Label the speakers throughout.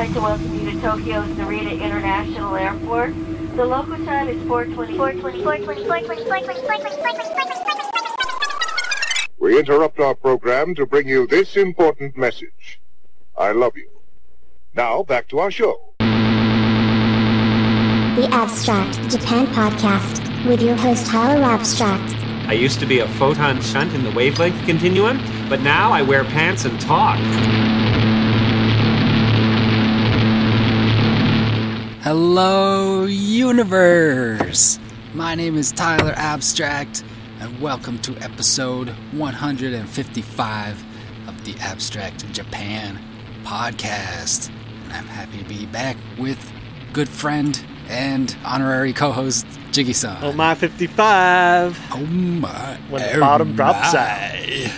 Speaker 1: like to welcome you to Tokyo's Narita International Airport. The local time is 420. 420. 420. 420. 420. 420.
Speaker 2: We interrupt our program to bring you this important message. I love you. Now, back to our show.
Speaker 3: The Abstract Japan Podcast with your host Tyler Abstract.
Speaker 4: I used to be a photon shunt in the wavelength continuum, but now I wear pants and talk.
Speaker 5: Hello, universe! My name is Tyler Abstract, and welcome to episode 155 of the Abstract Japan podcast. And I'm happy to be back with good friend and honorary co-host Jiggy San.
Speaker 6: Oh my 55
Speaker 5: Oh my!
Speaker 6: when the
Speaker 5: oh
Speaker 6: bottom drops. I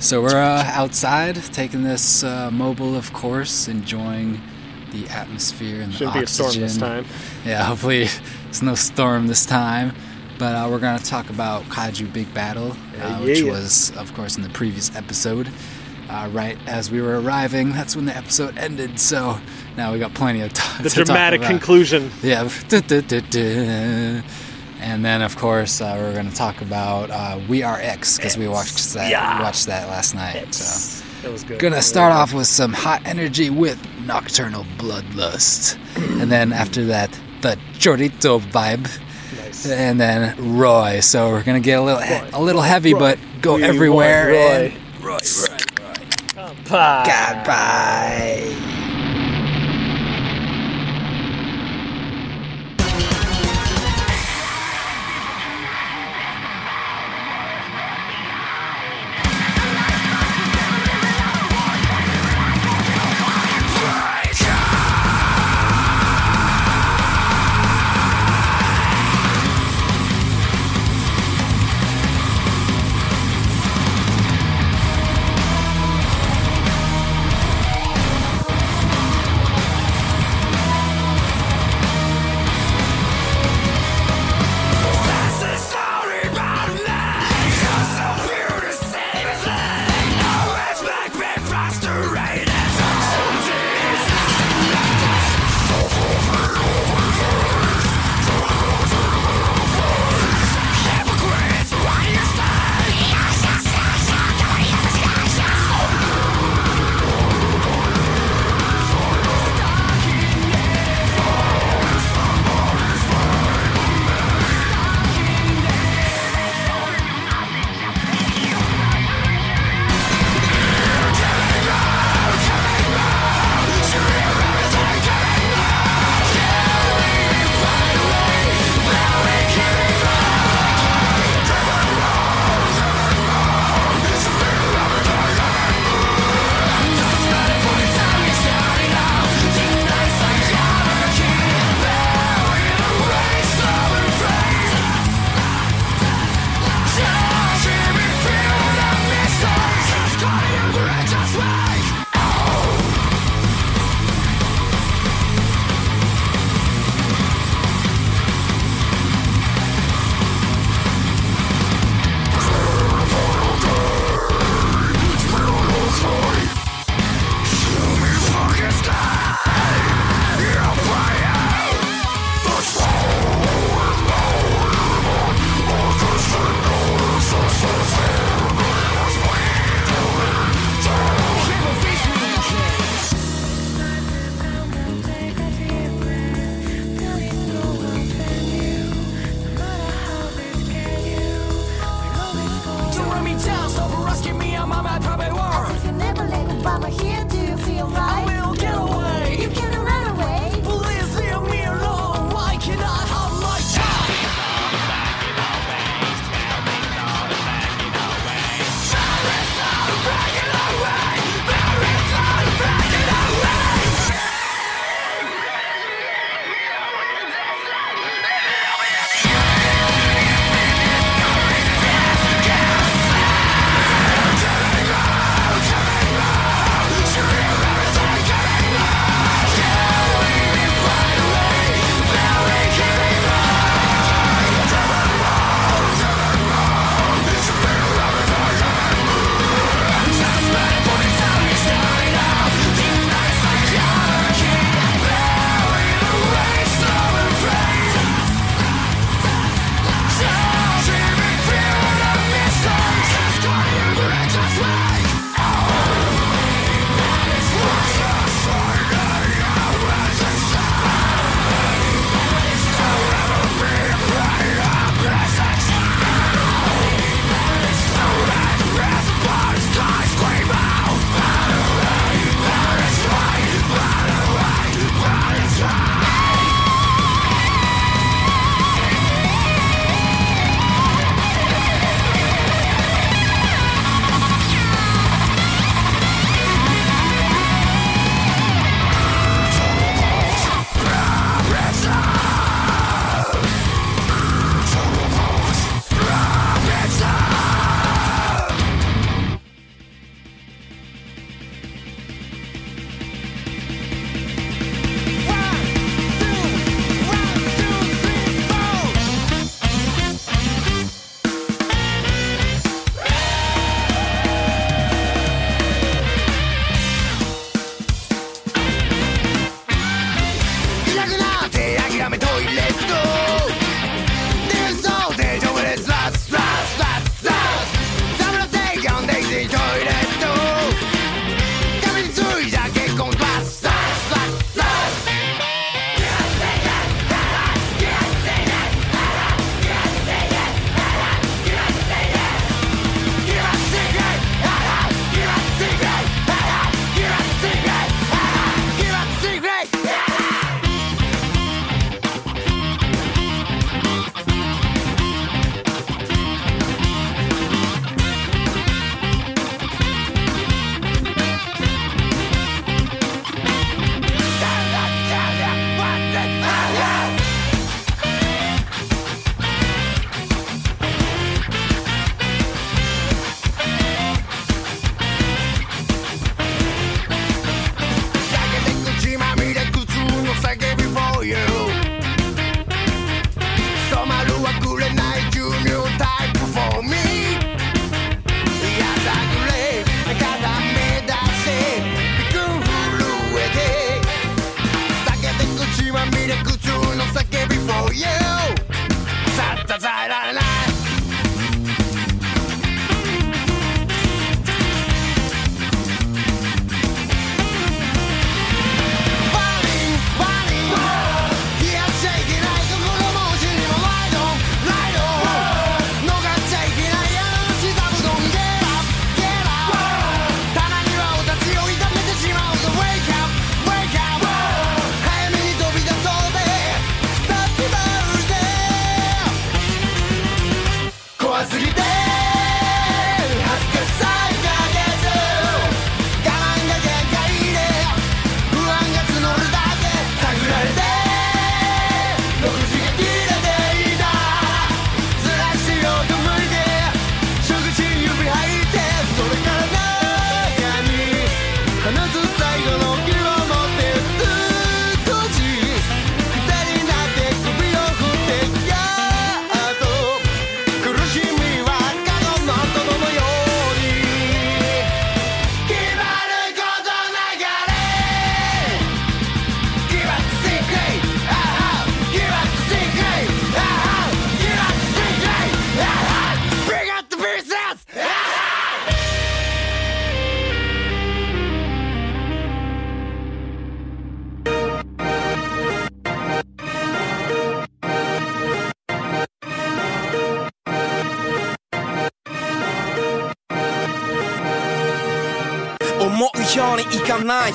Speaker 5: So we're uh, outside taking this uh, mobile, of course, enjoying the atmosphere and the
Speaker 6: Shouldn't be a storm this time.
Speaker 5: Yeah, hopefully it's no storm this time. But uh, we're going to talk about Kaiju Big Battel, uh,
Speaker 6: Yeah,
Speaker 5: which
Speaker 6: yeah.
Speaker 5: was, of course, in the previous episode. Uh, right as we were arriving, that's when the episode ended. So now we got plenty of time.
Speaker 6: The
Speaker 5: to talk
Speaker 6: dramatic
Speaker 5: about.
Speaker 6: conclusion.
Speaker 5: Yeah. And then, of course, uh, we're going to talk about uh, We Are X because we watched that.
Speaker 6: Yeah.
Speaker 5: Watched that last night. So
Speaker 6: That was good.
Speaker 5: gonna start off with some hot energy with Nocturnal Bloodlust, and then after that, the Chorito vibe,
Speaker 6: Nice.
Speaker 5: and then Roy. So we're gonna get a little
Speaker 6: Roy,
Speaker 5: a little
Speaker 6: Roy,
Speaker 5: heavy,
Speaker 6: Roy.
Speaker 5: but go
Speaker 6: We
Speaker 5: everywhere.
Speaker 6: Roy.
Speaker 5: And Roy, Roy, Roy.
Speaker 6: Bye.
Speaker 5: Goodbye.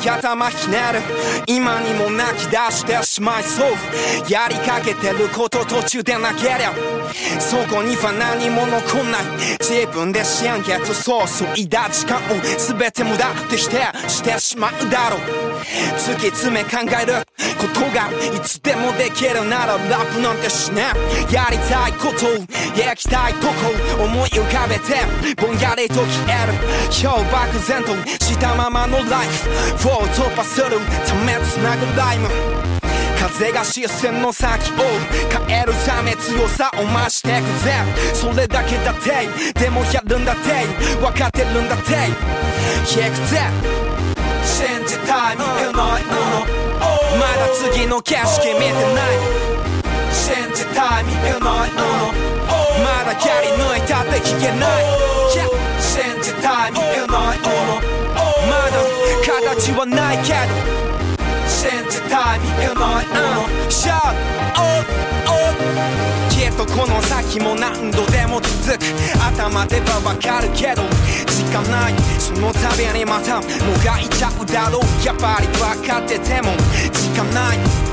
Speaker 7: 頭ひねる。今にも泣き出してしまいそう。やりかけてること途中でなけりゃ。そこには何も残んない。自分で心血そうそういだ時間を全て無駄って否定してしまうだろう。突き詰め考える。ことがいつでもできるならラップなんてしねやりたいことを行きたいとこ思い浮かべてぼんやりと消える。今日漠然としたままのライフ。を突破するためつなぐライム。風が視線の先を変えるため強さを増してくぜ。それだけだってでもやるんだって分かってるんだって。行くぜ。信じたい見えないものまだ次の景色見てない。信じたい見えないもの。まだやり抜いたって聞けない。Yeah 信じたい見えないもの。まだ形はないけど。信じたい見えないもの。Shout out out きっとこの先も何度でも続く頭ではわかるけど時間ないその度にまたもがいちゃうだろうやっぱり分かってても時間ない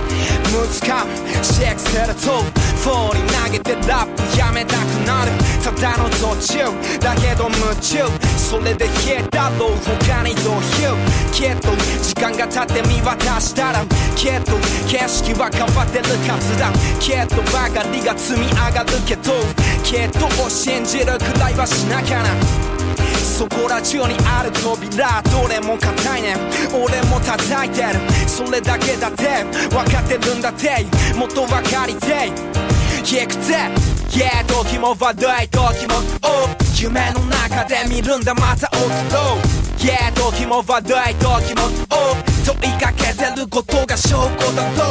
Speaker 7: 難しくするとフォーに投げてラップやめたくなるただの途中だけど夢中それで消えたろう他にどういうきっと時間が経って見渡したらきっと景色は変わってるはずだきっとばかりが積み上がるけどきっとを信じるくらいはしなきゃなそこら中にある扉どれも硬いね。俺も叩いてる。それだけだって分かってるんだって。もっと分かりてい行くぜ Yeah 時も悪い時も。お夢の中で見るんだまた起きろ Yeah 時も悪い時も。おと追いかけてることが証拠だと。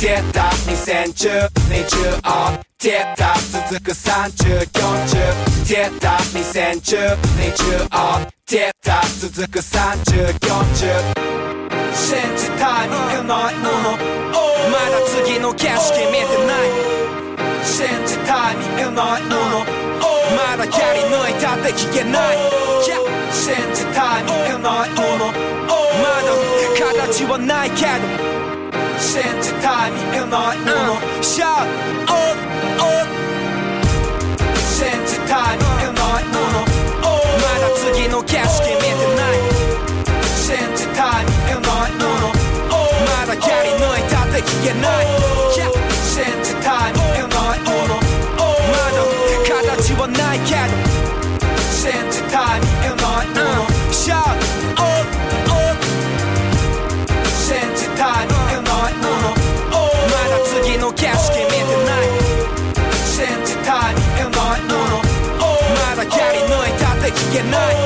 Speaker 7: 出た2010 20あ出た続く3040出た2010 20あ出た続く3040信じたい見えないものまだ次の景色見てない。信じたい見えないものまだやり抜いたって聞けない。信じたい見えないもの。まだ形はないけど。信じたい見えないもの。Shout out out 信じたい見えないもの。まだ次の景色見てない。信じたい見えないもの。まだやり抜いたって聞けない。
Speaker 5: get mine.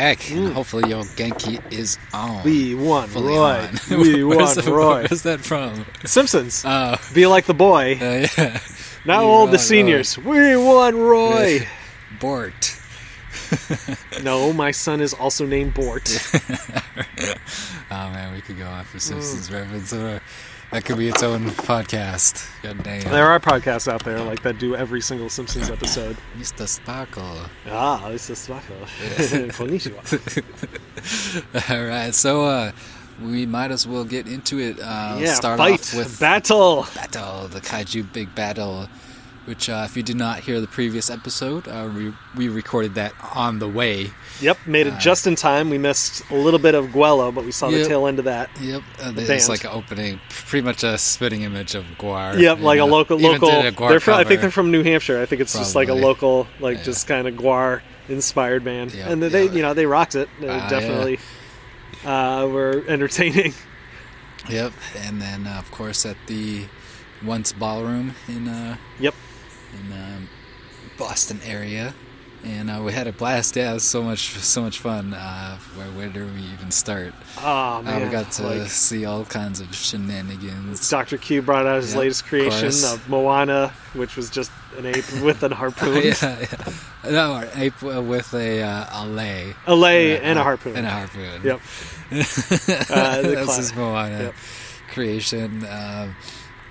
Speaker 5: Back, and hopefully your Genki is on.
Speaker 6: We won,
Speaker 5: Fully
Speaker 6: Roy.
Speaker 5: on.
Speaker 6: We won,
Speaker 5: the-
Speaker 6: Roy.
Speaker 5: Where's that from?
Speaker 6: Simpsons.
Speaker 5: Oh,
Speaker 6: Be like the boy.
Speaker 5: uh, yeah.
Speaker 6: Now
Speaker 5: we
Speaker 6: all
Speaker 5: won,
Speaker 6: the seniors. We won, Roy.
Speaker 5: Bort.
Speaker 6: no, my son is also named Bort.
Speaker 5: Oh man, we could go on for Simpsons reference. That could be its own podcast. God damn.
Speaker 6: there are podcasts out there like that do every single Simpsons episode.
Speaker 5: Mr. Sparkle.
Speaker 6: Ah, is Swako. Konnichiwa.
Speaker 5: All right, so uh, we might as well get into it. Uh,
Speaker 6: Yeah,
Speaker 5: start
Speaker 6: fight,
Speaker 5: off with
Speaker 6: battle.
Speaker 5: battle, the kaiju big battel. Which, uh, if you did not hear the previous episode, uh, we, we recorded that on the way.
Speaker 6: Yep, made it just in time. We missed a little bit of Guello, but we saw the tail end of that.
Speaker 5: Yep, uh,
Speaker 6: The
Speaker 5: it's like an opening, pretty much a spitting image of GWAR.
Speaker 6: Yep, like a
Speaker 5: know.
Speaker 6: local
Speaker 5: Even
Speaker 6: local.
Speaker 5: a
Speaker 6: They're from, I think they're from New Hampshire. I think it's just like a local, like
Speaker 5: Yeah.
Speaker 6: just kind of GWAR inspired band,
Speaker 5: Yeah,
Speaker 6: and they,
Speaker 5: yeah.
Speaker 6: you know, they rocked it. They
Speaker 5: Ah, yeah.
Speaker 6: definitely uh, were entertaining.
Speaker 5: Yep, and then uh, of course at the once ballroom in uh,
Speaker 6: Yep.
Speaker 5: In um, Boston area, and uh, we had a blast. Yeah, it was so much so much fun. Uh, where where do we even start?
Speaker 6: Oh
Speaker 5: Uh,
Speaker 6: man,
Speaker 5: we got to
Speaker 6: like,
Speaker 5: see all kinds of shenanigans.
Speaker 6: Dr. Cube brought out his
Speaker 5: Yep,
Speaker 6: latest creation
Speaker 5: course.
Speaker 6: of Moana, which was just an ape with a harpoon.
Speaker 5: yeah, yeah. No, an ape uh, with a uh, a lay.
Speaker 6: A lay and a
Speaker 5: uh,
Speaker 6: harpoon.
Speaker 5: And a harpoon.
Speaker 6: Yep.
Speaker 5: uh,
Speaker 6: the
Speaker 5: That's
Speaker 6: cla-
Speaker 5: his Moana
Speaker 6: Yep.
Speaker 5: creation. Um,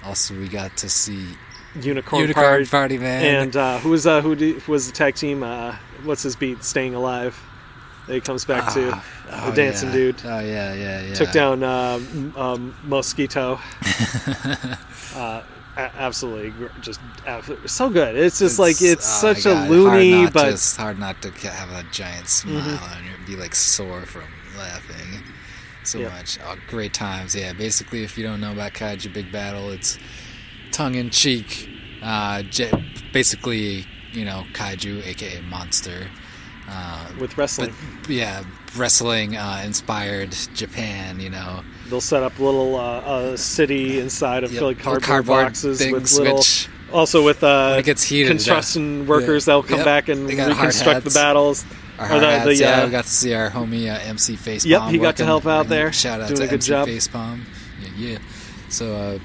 Speaker 5: also, we got to see
Speaker 6: Unicorn,
Speaker 5: Unicorn
Speaker 6: Party.
Speaker 5: Party Man.
Speaker 6: And uh, who was uh, who, did, who was the tag team? Uh, what's his beat? Staying Alive. That he comes back to
Speaker 5: Ah,
Speaker 6: the
Speaker 5: oh,
Speaker 6: dancing
Speaker 5: yeah.
Speaker 6: dude.
Speaker 5: Oh yeah, yeah, yeah.
Speaker 6: Took down uh, m- um, Mosquito. uh, absolutely, just absolutely, so good. It's just like it's
Speaker 5: oh
Speaker 6: such a loony,
Speaker 5: hard
Speaker 6: but Mm-hmm.
Speaker 5: it's hard not to have a giant smile and you'd be like sore from laughing so
Speaker 6: Yeah.
Speaker 5: much. Oh, great times, yeah. Basically, if you don't know about Kaiju Big Battel, it's tongue in cheek. Uh, j- basically, you know, Kaiju, aka monster. Uh,
Speaker 6: with wrestling,
Speaker 5: but yeah, wrestling uh, inspired Japan. You know,
Speaker 6: they'll set up little uh, a city inside of
Speaker 5: Yep,
Speaker 6: like cardboard,
Speaker 5: cardboard
Speaker 6: boxes
Speaker 5: things
Speaker 6: with little.
Speaker 5: which-
Speaker 6: also with uh,
Speaker 5: When it gets heated,
Speaker 6: construction workers,
Speaker 5: Yeah.
Speaker 6: they'll come
Speaker 5: Yep.
Speaker 6: back and
Speaker 5: They got hard
Speaker 6: reconstruct the battles.
Speaker 5: Our
Speaker 6: Or the-
Speaker 5: hats,
Speaker 6: the,
Speaker 5: yeah,
Speaker 6: uh,
Speaker 5: we got to see our homie uh, MC Facepalm.
Speaker 6: Yep, he got to help out there,
Speaker 5: Shout out
Speaker 6: doing
Speaker 5: to
Speaker 6: a good
Speaker 5: MC
Speaker 6: job.
Speaker 5: Facepalm. Yeah, yeah. So, uh,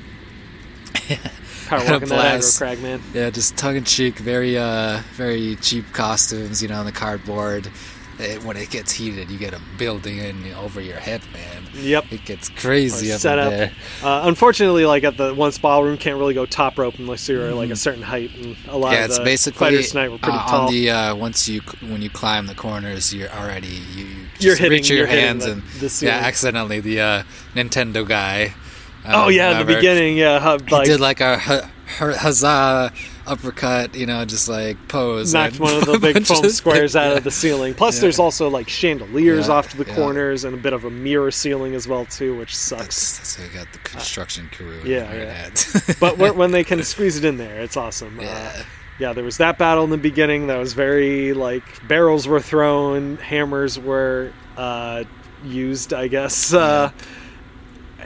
Speaker 6: Power
Speaker 5: Had a
Speaker 6: walking that aggro
Speaker 5: blast.
Speaker 6: crag man.
Speaker 5: yeah, just tongue in cheek, very, uh, very cheap costumes. You know, on the cardboard. It, when it gets heated, you get a building in over your head, man.
Speaker 6: Yep.
Speaker 5: It gets crazy up
Speaker 6: set up.
Speaker 5: there.
Speaker 6: Uh, unfortunately, like at the one once ballroom, can't really go top rope unless you're like a certain height, and a lot
Speaker 5: Mm-hmm. Yeah,
Speaker 6: of
Speaker 5: it's
Speaker 6: the
Speaker 5: basically
Speaker 6: fighters tonight were pretty
Speaker 5: uh,
Speaker 6: tall.
Speaker 5: on the uh, once you when you climb the corners, you're already you, you
Speaker 6: You're hitting-
Speaker 5: reach your
Speaker 6: hitting
Speaker 5: hands
Speaker 6: the-
Speaker 5: and
Speaker 6: the
Speaker 5: yeah, accidentally the uh, Nintendo guy.
Speaker 6: Oh yeah, in the beginning, yeah, how,
Speaker 5: He did like a ha- her- huzzah uppercut, you know, just like pose.
Speaker 6: knocked one of the big foam squares out
Speaker 5: yeah.
Speaker 6: of the ceiling. Plus,
Speaker 5: Yeah.
Speaker 6: there's also like chandeliers
Speaker 5: Yeah,
Speaker 6: off to the
Speaker 5: yeah.
Speaker 6: corners and a bit of a mirror ceiling as well too, which sucks.
Speaker 5: That's, that's how I got the construction crew.
Speaker 6: yeah, yeah. but when when they can squeeze it in there, it's awesome. Uh,
Speaker 5: yeah.
Speaker 6: yeah, there was that battle in the beginning that was very like barrels were thrown, hammers were uh, used, I guess, uh,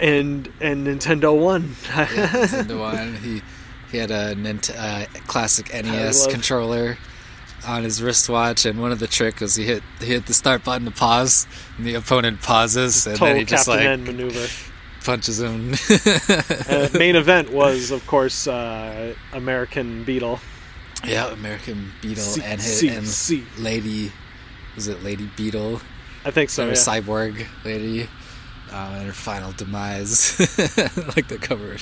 Speaker 6: and and Nintendo won.
Speaker 5: Nintendo one. He he had a Nint- uh, classic NES
Speaker 6: love-
Speaker 5: controller on his wristwatch, and one of the tricks was he hit he hit the start button to pause, and the opponent pauses, and then he just
Speaker 6: Captain
Speaker 5: like
Speaker 6: N maneuver.
Speaker 5: punches him.
Speaker 6: uh, main event was, of course, uh, American Beetle.
Speaker 5: yeah, American Beetle
Speaker 6: C-
Speaker 5: and his
Speaker 6: C-
Speaker 5: and
Speaker 6: C.
Speaker 5: Lady was it Lady Beetle?
Speaker 6: I think so.
Speaker 5: or
Speaker 6: Yeah.
Speaker 5: cyborg lady um, and her final demise like the cover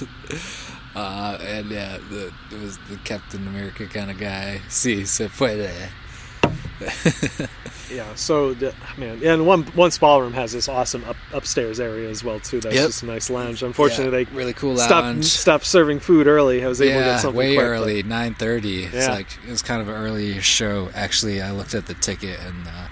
Speaker 5: uh, and yeah the, it was the captain america kind of guy si se puede
Speaker 6: Yeah. So, the, man, and one once ballroom has this awesome up, upstairs area as well too. That's
Speaker 5: Yep.
Speaker 6: just a nice lounge. Unfortunately,
Speaker 5: Yeah,
Speaker 6: they
Speaker 5: really cool
Speaker 6: stopped
Speaker 5: lounge.
Speaker 6: stopped serving food early. I was able to get
Speaker 5: yeah
Speaker 6: something
Speaker 5: way
Speaker 6: quick,
Speaker 5: early 9.30
Speaker 6: Yeah.
Speaker 5: it's like it's kind of an early show actually i looked at the ticket and uh,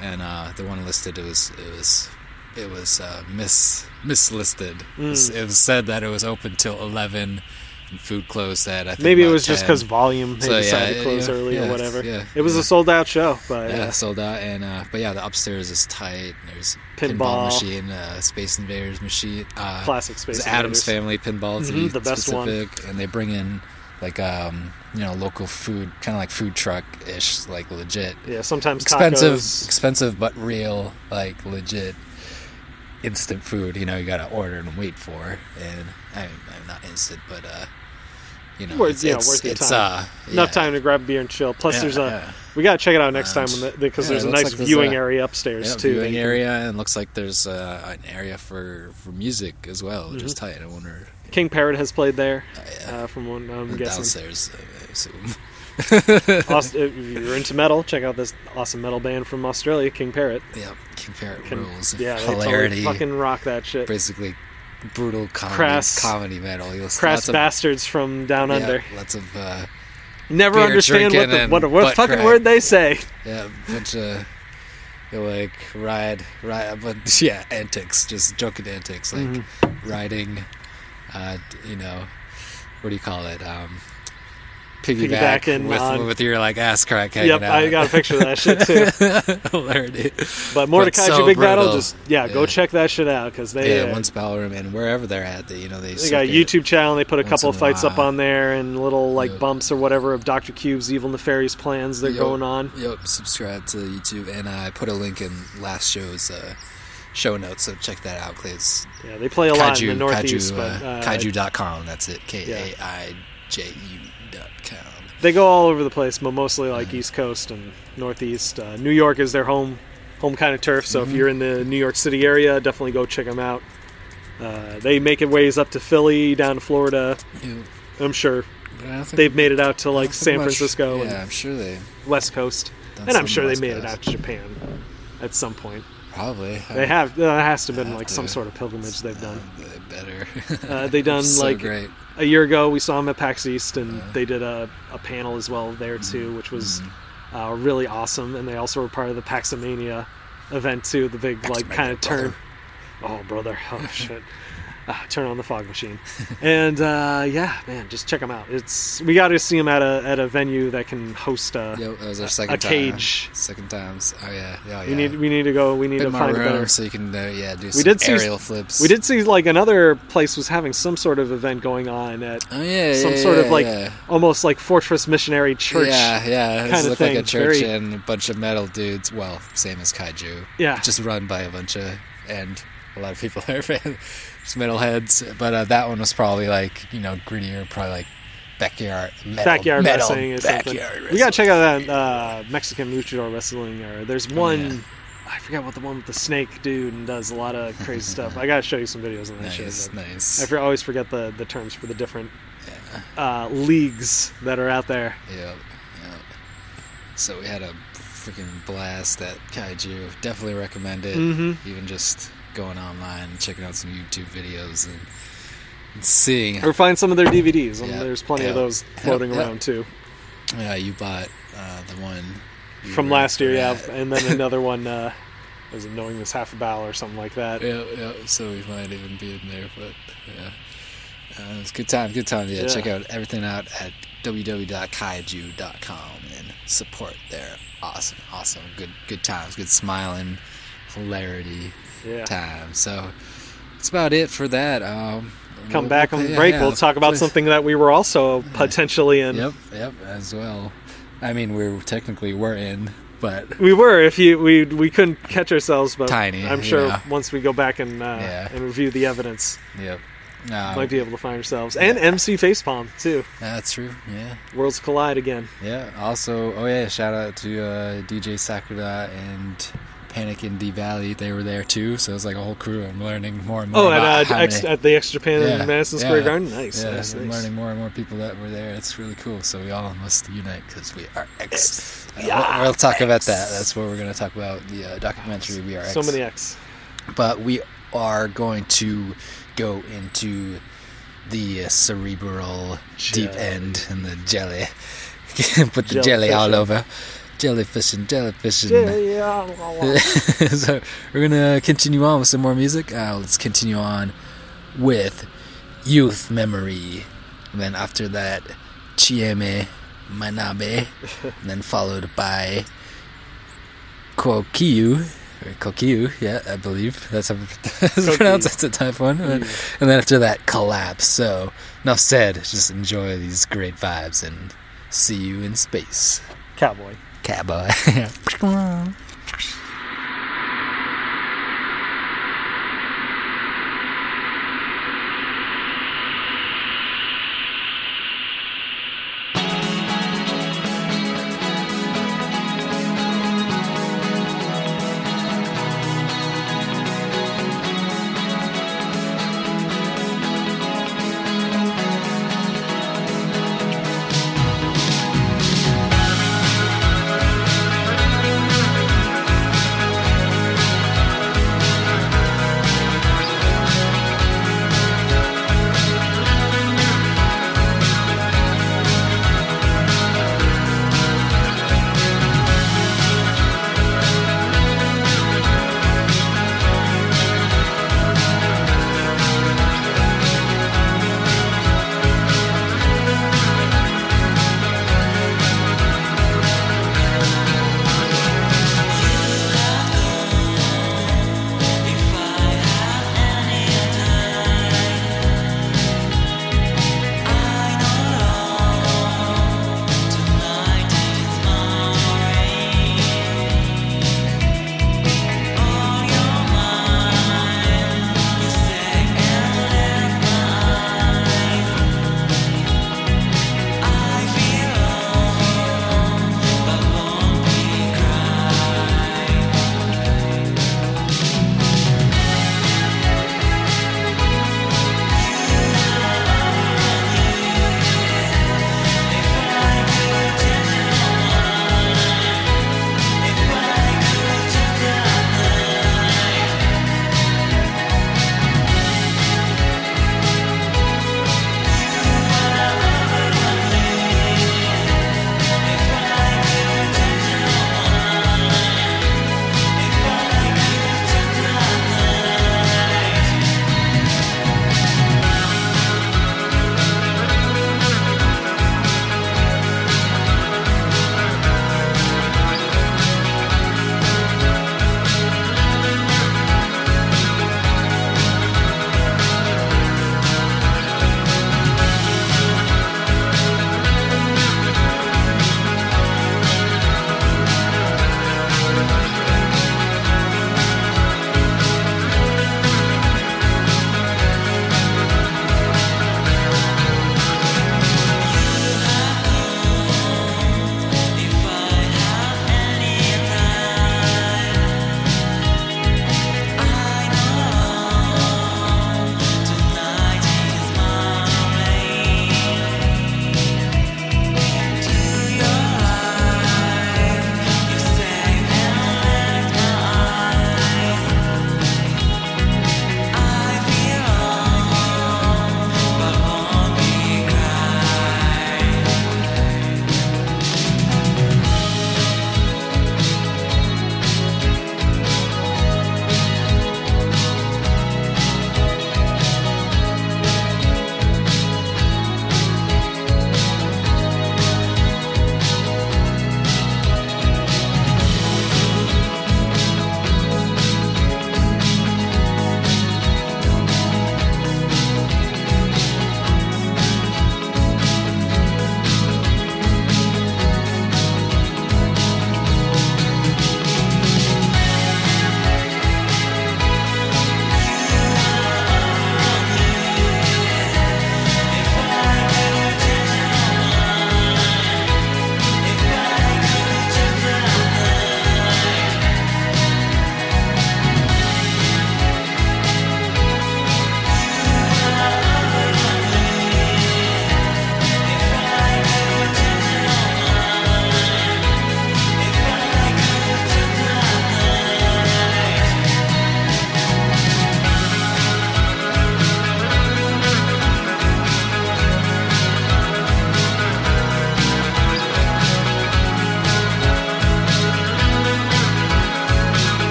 Speaker 5: and uh, the one listed it was it was it was uh, mis mislisted it, was,
Speaker 6: Mm.
Speaker 5: it was said that it was open till 11 and food closed at i think
Speaker 6: Maybe it was just because volume they
Speaker 5: So, yeah,
Speaker 6: decided to close
Speaker 5: yeah,
Speaker 6: early
Speaker 5: yeah,
Speaker 6: or whatever.
Speaker 5: yeah,
Speaker 6: it was
Speaker 5: yeah.
Speaker 6: a sold out show, but
Speaker 5: yeah,
Speaker 6: uh,
Speaker 5: sold out, and uh, but yeah, the upstairs is tight. There's a pinball,
Speaker 6: Pinball.
Speaker 5: machine, uh, Space Invaders machine, uh,
Speaker 6: Classic Space Invaders, Addams
Speaker 5: Family pinball
Speaker 6: Mhm,
Speaker 5: be
Speaker 6: the best one.
Speaker 5: and they bring in like um you know local food, kind of like food truck ish, like legit
Speaker 6: yeah, sometimes
Speaker 5: expensive,
Speaker 6: tacos.
Speaker 5: expensive but real, like legit instant food. You know, you gotta order and wait for, and I, I'm not instant, but uh. You know,
Speaker 6: Worth-
Speaker 5: it's,
Speaker 6: yeah,
Speaker 5: it's,
Speaker 6: worth
Speaker 5: it's,
Speaker 6: time.
Speaker 5: uh,
Speaker 6: Enough time to grab a beer and chill. Plus,
Speaker 5: Yeah,
Speaker 6: there's a
Speaker 5: yeah.
Speaker 6: we gotta check it out next time when the, because
Speaker 5: Yeah,
Speaker 6: there's a nice
Speaker 5: like
Speaker 6: viewing
Speaker 5: a-
Speaker 6: area upstairs
Speaker 5: Yeah,
Speaker 6: too.
Speaker 5: viewing
Speaker 6: can-
Speaker 5: area, and looks like there's uh, an area for for music as well, which
Speaker 6: Mm-hmm.
Speaker 5: tight. I wonder
Speaker 6: King Parrot has played there,
Speaker 5: yeah.
Speaker 6: uh, from what I'm guessing.
Speaker 5: downstairs. I assume.
Speaker 6: If you're into metal, check out this awesome metal band from Australia, King Parrot.
Speaker 5: yeah, King Parrot
Speaker 6: Can-
Speaker 5: rules.
Speaker 6: yeah, they totally fucking rock that shit.
Speaker 5: basically brutal comedy,
Speaker 6: Crass-
Speaker 5: comedy metal. You'll
Speaker 6: Crass
Speaker 5: lots of-
Speaker 6: bastards from down
Speaker 5: yeah,
Speaker 6: under.
Speaker 5: Lots of uh,
Speaker 6: Never understand what the what, what fucking
Speaker 5: crack.
Speaker 6: word they say.
Speaker 5: yeah, bunch of like ride, ride, but yeah, antics, just joking antics, like
Speaker 6: Mm-hmm.
Speaker 5: riding. Uh, you know, what do you call it? Um, piggyback
Speaker 6: Piggybacking
Speaker 5: with
Speaker 6: on-
Speaker 5: with your like ass crack hanging
Speaker 6: Yep,
Speaker 5: out.
Speaker 6: I got a picture of that shit too. But Mordecai
Speaker 5: so
Speaker 6: Big
Speaker 5: Battel,
Speaker 6: just yeah, go check that shit out because they
Speaker 5: yeah,
Speaker 6: uh,
Speaker 5: once ballroom and wherever they're at, they you know they
Speaker 6: they got a. YouTube channel. They put a couple of fights up on there and little like
Speaker 5: Yep.
Speaker 6: bumps or whatever of Doctor Cube's evil nefarious plans they're
Speaker 5: Yep.
Speaker 6: going on.
Speaker 5: Yep, subscribe to YouTube, and I put a link in last show's uh, show notes, so check that out. Please,
Speaker 6: Yeah, they play a lot in
Speaker 5: Kaiju,
Speaker 6: the Northeast,
Speaker 5: Kaiju,
Speaker 6: but
Speaker 5: uh,
Speaker 6: uh,
Speaker 5: Kaiju.com. That's it. K A I J U.
Speaker 6: they go all over the place, but mostly like East Coast and Northeast. Uh, New York is their home home kind of turf. So
Speaker 5: Mm-hmm.
Speaker 6: if you're in the New York City area, definitely go check them out. Uh, they make it ways up to Philly, down to Florida.
Speaker 5: You-
Speaker 6: I'm sure
Speaker 5: but I don't think-
Speaker 6: they've made it out to like San
Speaker 5: much-
Speaker 6: Francisco
Speaker 5: Yeah,
Speaker 6: and
Speaker 5: I'm sure they
Speaker 6: West Coast, and I'm sure they made it out to Japan at some point.
Speaker 5: Probably.
Speaker 6: They have. That has to have been like
Speaker 5: to.
Speaker 6: some sort of pilgrimage they've done.
Speaker 5: They better.
Speaker 6: Uh, they done
Speaker 5: so
Speaker 6: like
Speaker 5: great.
Speaker 6: A year ago. We saw him at PAX East, and they did a, a panel as well there too, which was uh, really awesome. And they also were part of the Paxomania event too, the big like kind of turn. Oh brother! Oh shit! Ah, turn on the fog machine, and uh, yeah, man, just check them out. It's we got to see them at a at a venue that can host a.
Speaker 5: Yep, that was our
Speaker 6: a
Speaker 5: second time.
Speaker 6: cage.
Speaker 5: Second times. Oh yeah, yeah, yeah.
Speaker 6: We need we need to go. We need
Speaker 5: in
Speaker 6: to find a
Speaker 5: room
Speaker 6: better.
Speaker 5: so you can uh, yeah do some
Speaker 6: did see-
Speaker 5: aerial flips.
Speaker 6: We did see like another place was having some sort of event going on at
Speaker 5: Oh yeah,
Speaker 6: some
Speaker 5: yeah,
Speaker 6: sort of like
Speaker 5: yeah.
Speaker 6: almost like Fortress Missionary Church.
Speaker 5: Yeah, yeah. It
Speaker 6: kinda
Speaker 5: looked like a
Speaker 6: thing.
Speaker 5: church
Speaker 6: Very-
Speaker 5: and a bunch of metal dudes. Well, same as kaiju.
Speaker 6: Yeah.
Speaker 5: just run by a bunch of and a lot of people there, just metalheads. But uh, that one was probably like you know grittier, probably like backyard metal,
Speaker 6: backyard
Speaker 5: metal,
Speaker 6: wrestling or something.
Speaker 5: backyard
Speaker 6: We gotta check out that uh, Mexican luchador wrestling. Or there's one.
Speaker 5: Oh, yeah.
Speaker 6: I forgot what the one with the snake dude and does a lot of crazy stuff. I gotta show you some videos on that
Speaker 5: Nice,
Speaker 6: shit.
Speaker 5: nice.
Speaker 6: I for- always forget the, the terms for the different uh, leagues that are out there.
Speaker 5: Yeah. yep. So we had a freaking blast at Kaiju. Definitely recommend it.
Speaker 6: Mhm.
Speaker 5: Even just going online and checking out some YouTube videos and seeing.
Speaker 6: or find some of their DVDs. and
Speaker 5: Yeah,
Speaker 6: There's plenty of those floating
Speaker 5: Yep, yep.
Speaker 6: around too.
Speaker 5: Yeah, you bought uh, the one
Speaker 6: From last year, yeah, and then another one. Uh, was it knowing this half a bow or something like that?
Speaker 5: Yeah, yeah. So we might even be in there, but yeah. Uh, it's a good time, good time. Yeah,
Speaker 6: Yeah.
Speaker 5: check out everything out at www.kaiju.com and support their awesome, awesome, good, good times, good smiling, hilarity
Speaker 6: Yeah.
Speaker 5: time. So that's about it for that. Um,
Speaker 6: Come
Speaker 5: we'll-
Speaker 6: back
Speaker 5: we'll
Speaker 6: on
Speaker 5: play-
Speaker 6: break.
Speaker 5: yeah,
Speaker 6: we'll talk about something that we were also potentially in.
Speaker 5: Yep, yep, as well. I mean, we technically were in, but
Speaker 6: We were if you we we couldn't catch ourselves, but
Speaker 5: Tiny,
Speaker 6: I'm sure
Speaker 5: yeah.
Speaker 6: once we go back and uh,
Speaker 5: Yeah.
Speaker 6: and review the evidence,
Speaker 5: yep. Um,
Speaker 6: might be able to find ourselves. And MC Facepalm too.
Speaker 5: That's true. Yeah.
Speaker 6: Worlds collide again.
Speaker 5: Yeah. Also, oh yeah, shout out to uh, DJ Sakura and Panic in the Valley. They were there too, so it was like a whole crew. I'm learning more and more.
Speaker 6: Oh,
Speaker 5: about
Speaker 6: and uh,
Speaker 5: how
Speaker 6: X,
Speaker 5: many-
Speaker 6: at the X Japan
Speaker 5: Yeah,
Speaker 6: in Madison Square
Speaker 5: yeah,
Speaker 6: Garden. Nice,
Speaker 5: Yeah,
Speaker 6: nice,
Speaker 5: I'm
Speaker 6: nice.
Speaker 5: learning more and more people that were there. It's really cool. So we all must unite because we are X. Uh,
Speaker 6: Yeah,
Speaker 5: we'll, we'll talk about that. That's what we're going to talk about. The uh, documentary We Are X.
Speaker 6: So many X.
Speaker 5: but we are going to go into the uh, cerebral deep end and the jelly. Put the jelly all
Speaker 6: Jellyfishing.
Speaker 5: over. Jellyfishing, jellyfishing. so we're gonna continue on with some more music. Uh, let's continue on with Youth Memory. And then after that, Chieme Manabe. and then followed by Kokiu. Or Kokiu, yeah, I believe that's how it's pronounced. That's a tough one. And then after that, Collapse. So, enough said. Just enjoy these great vibes and see you in space.
Speaker 6: Cowboy.
Speaker 5: Cowboy.「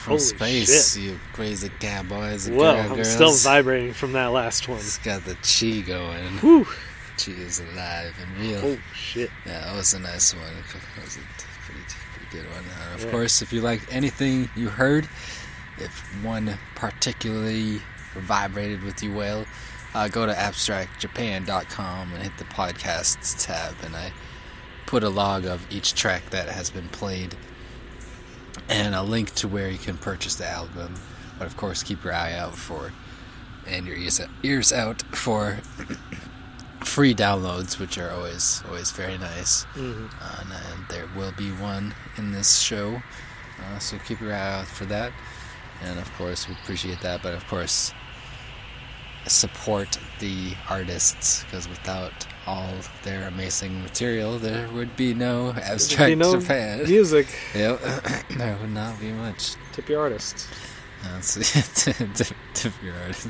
Speaker 5: from
Speaker 6: Holy
Speaker 5: space,
Speaker 6: shit.
Speaker 5: you crazy cowboys and
Speaker 6: Whoa, I'm
Speaker 5: girls.
Speaker 6: still vibrating from that last one.
Speaker 5: It's got the chi going.
Speaker 6: Whew.
Speaker 5: Chi is alive and real.
Speaker 6: Oh shit.
Speaker 5: Yeah, that was a nice one. That was a pretty, pretty good one. Of
Speaker 6: Yeah.
Speaker 5: course, if you like anything you heard, if one particularly vibrated with you well, uh, go to abstractjapan.com and hit the podcasts tab, and I put a log of each track that has been played and a link to where you can purchase the album. But of course, keep your eye out for and your ears ears out for free downloads, which are always always very nice.
Speaker 6: Mhm.
Speaker 5: Uh, and, and there will be one in this show, uh, so keep your eye out for that. And of course, we appreciate that. But of course, support the artists because without all their amazing material, there would be no abstract
Speaker 6: no
Speaker 5: Japan.
Speaker 6: music.
Speaker 5: Yep, there would not be much.
Speaker 6: Tip your artists.
Speaker 5: That's tip, tip your artist.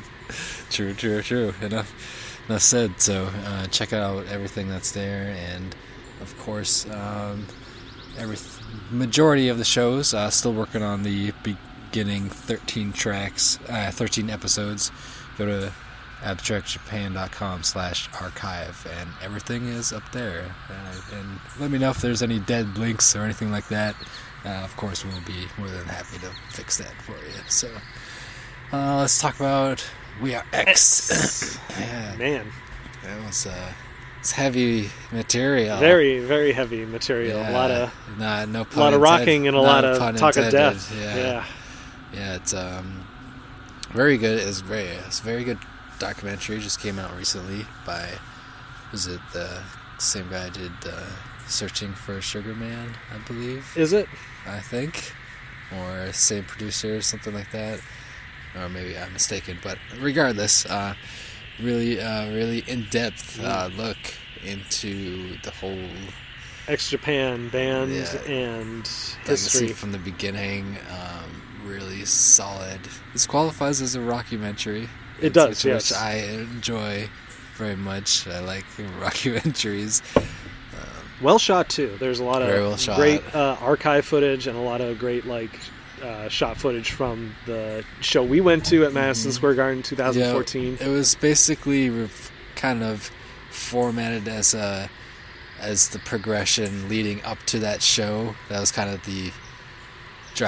Speaker 5: True, true, true. Enough, enough said. So uh, check out everything that's there, and of course, um, every majority of the shows. Uh, still working on the beginning 13 tracks, uh, 13 episodes. Go to abstractjapan.com slash archive and everything is up there. Uh, and let me know if there's any dead links or anything like that. Uh, of course we'll be more than happy to fix that for you. So uh, let's talk about we are x. Yeah,
Speaker 6: Man,
Speaker 5: that was uh it's heavy material.
Speaker 6: Very very heavy material. A lot of
Speaker 5: nah, no
Speaker 6: lot of rocking and a lot of talk of death.
Speaker 5: yeah.
Speaker 6: Yeah.
Speaker 5: Yeah, it's um very good. It's very it's a very good documentary. Just came out recently by was it the same guy did uh, Searching for Sugar Man, I believe.
Speaker 6: Is it?
Speaker 5: I think, or same producer, or something like that, or maybe I'm mistaken. But regardless, uh, really, uh, really in depth uh, look into the whole
Speaker 6: X Japan band
Speaker 5: Yeah.
Speaker 6: and history.
Speaker 5: from the beginning. Um, really solid. This qualifies as a rockumentary.
Speaker 6: It does, yes.
Speaker 5: which I enjoy very much. I like rockumentaries.
Speaker 6: Well shot too. There's a lot of
Speaker 5: well
Speaker 6: great uh, archive footage and a lot of great like uh, shot footage from the show we went to at Madison Square Garden 2014.
Speaker 5: Yeah, it was basically rev- kind of formatted as a as the progression leading up to that show. That was kind of the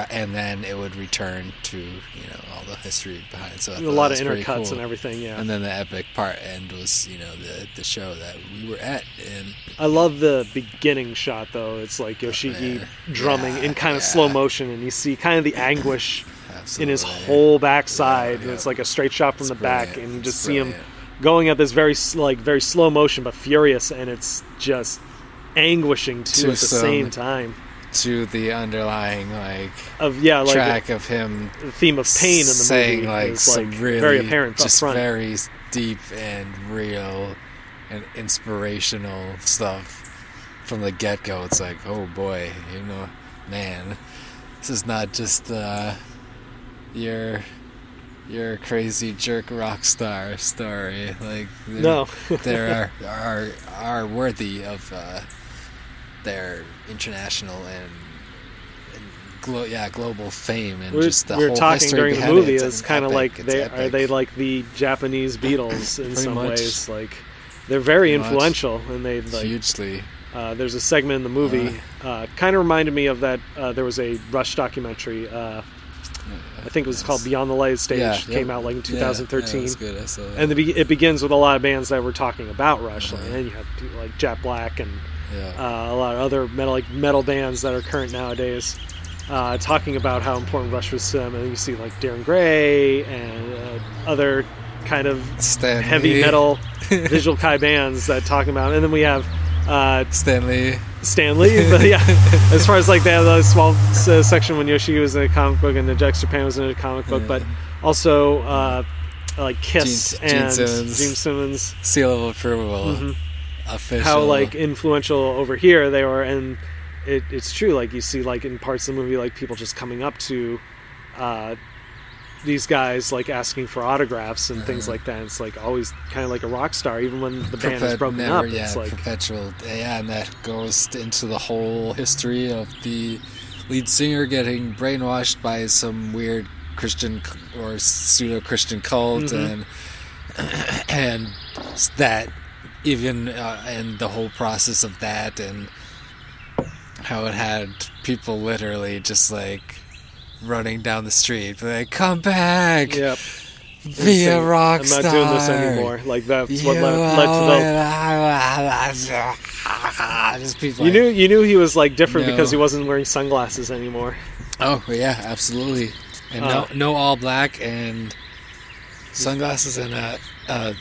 Speaker 5: and then it would return to you know all the history behind. So
Speaker 6: a lot of intercuts
Speaker 5: cool.
Speaker 6: and everything. Yeah,
Speaker 5: And then the epic part end was you know the the show that we were at and
Speaker 6: I love the beginning shot though. It's like oh, Yoshiki
Speaker 5: Yeah.
Speaker 6: drumming in kind of
Speaker 5: Yeah.
Speaker 6: slow motion, and you see kind of the anguish in his whole backside.
Speaker 5: Yeah,
Speaker 6: and it's like a straight shot from
Speaker 5: It's
Speaker 6: the back, and you
Speaker 5: It's
Speaker 6: just see him going at this very like very slow motion but furious, and it's just anguishing too
Speaker 5: To
Speaker 6: at the same time.
Speaker 5: To the underlying like
Speaker 6: Of yeah, like
Speaker 5: track of him
Speaker 6: the theme of pain in the
Speaker 5: saying
Speaker 6: movie
Speaker 5: like
Speaker 6: is
Speaker 5: some
Speaker 6: like
Speaker 5: really
Speaker 6: very apparent
Speaker 5: just very deep and real and inspirational stuff from the get-go. It's like oh boy you know man this is not just uh your your crazy jerk rock star story. Like
Speaker 6: No.
Speaker 5: they are are are worthy of uh their international and and Glo- yeah, global fame and
Speaker 6: we were,
Speaker 5: just the
Speaker 6: we were
Speaker 5: whole
Speaker 6: talking during the movie
Speaker 5: it.
Speaker 6: is kind of like
Speaker 5: It's
Speaker 6: they are they like the Japanese Beatles in some
Speaker 5: much.
Speaker 6: ways like they're very
Speaker 5: Pretty much.
Speaker 6: influential and they like
Speaker 5: hugely
Speaker 6: uh, there's a segment in the movie uh, kind of reminded me of that uh, there was a Rush documentary uh, I think it was called Beyond the Lighted Stage
Speaker 5: yeah,
Speaker 6: came out like in
Speaker 5: Yeah, yeah,
Speaker 6: 2013
Speaker 5: that's good. I saw that.
Speaker 6: and the, it begins with a lot of bands that were talking about Rush
Speaker 5: Uh-huh.
Speaker 6: and then you have like Jack Black and
Speaker 5: yeah.
Speaker 6: uh, a lot of other metal like metal bands that are current nowadays uh, talking about how important Rush was to them, and then you see like Dir En Grey and uh, other kind of
Speaker 5: Stan
Speaker 6: heavy
Speaker 5: Lee.
Speaker 6: metal visual kei bands that talking about, and then we have uh,
Speaker 5: Stanley.
Speaker 6: Stan Lee. But yeah, as far as like that uh, small uh, section when Yoshi was in a comic book and the Jax Japan was in a comic book, but also uh, like Kiss
Speaker 5: Gene- Gene
Speaker 6: and
Speaker 5: Simmons.
Speaker 6: Gene Simmons
Speaker 5: Seal of approval.
Speaker 6: Mhm.
Speaker 5: Official.
Speaker 6: how like influential over here they were and it, it's true like you see like in parts of the movie like people just coming up to uh, these guys like asking for autographs and things like that it's like always kind of like a rock star even when the band is broken
Speaker 5: never,
Speaker 6: up
Speaker 5: yeah,
Speaker 6: it's like
Speaker 5: perpetual. Yeah, and that goes into the whole history of the lead singer getting brainwashed by some weird Christian or pseudo Christian cult,
Speaker 6: Mhm.
Speaker 5: and and that even uh, and the whole process of that, and how it had people literally just like running down the street, be like, "Come back,
Speaker 6: Yep.
Speaker 5: be a rock
Speaker 6: I'm
Speaker 5: star."
Speaker 6: not doing this anymore. Like that's what
Speaker 5: You
Speaker 6: led, led to the.
Speaker 5: Just people
Speaker 6: You
Speaker 5: like-
Speaker 6: knew you knew he was like different
Speaker 5: No.
Speaker 6: because he wasn't wearing sunglasses anymore.
Speaker 5: Oh yeah, absolutely. And
Speaker 6: Uh,
Speaker 5: no, no all black and sunglasses and a, a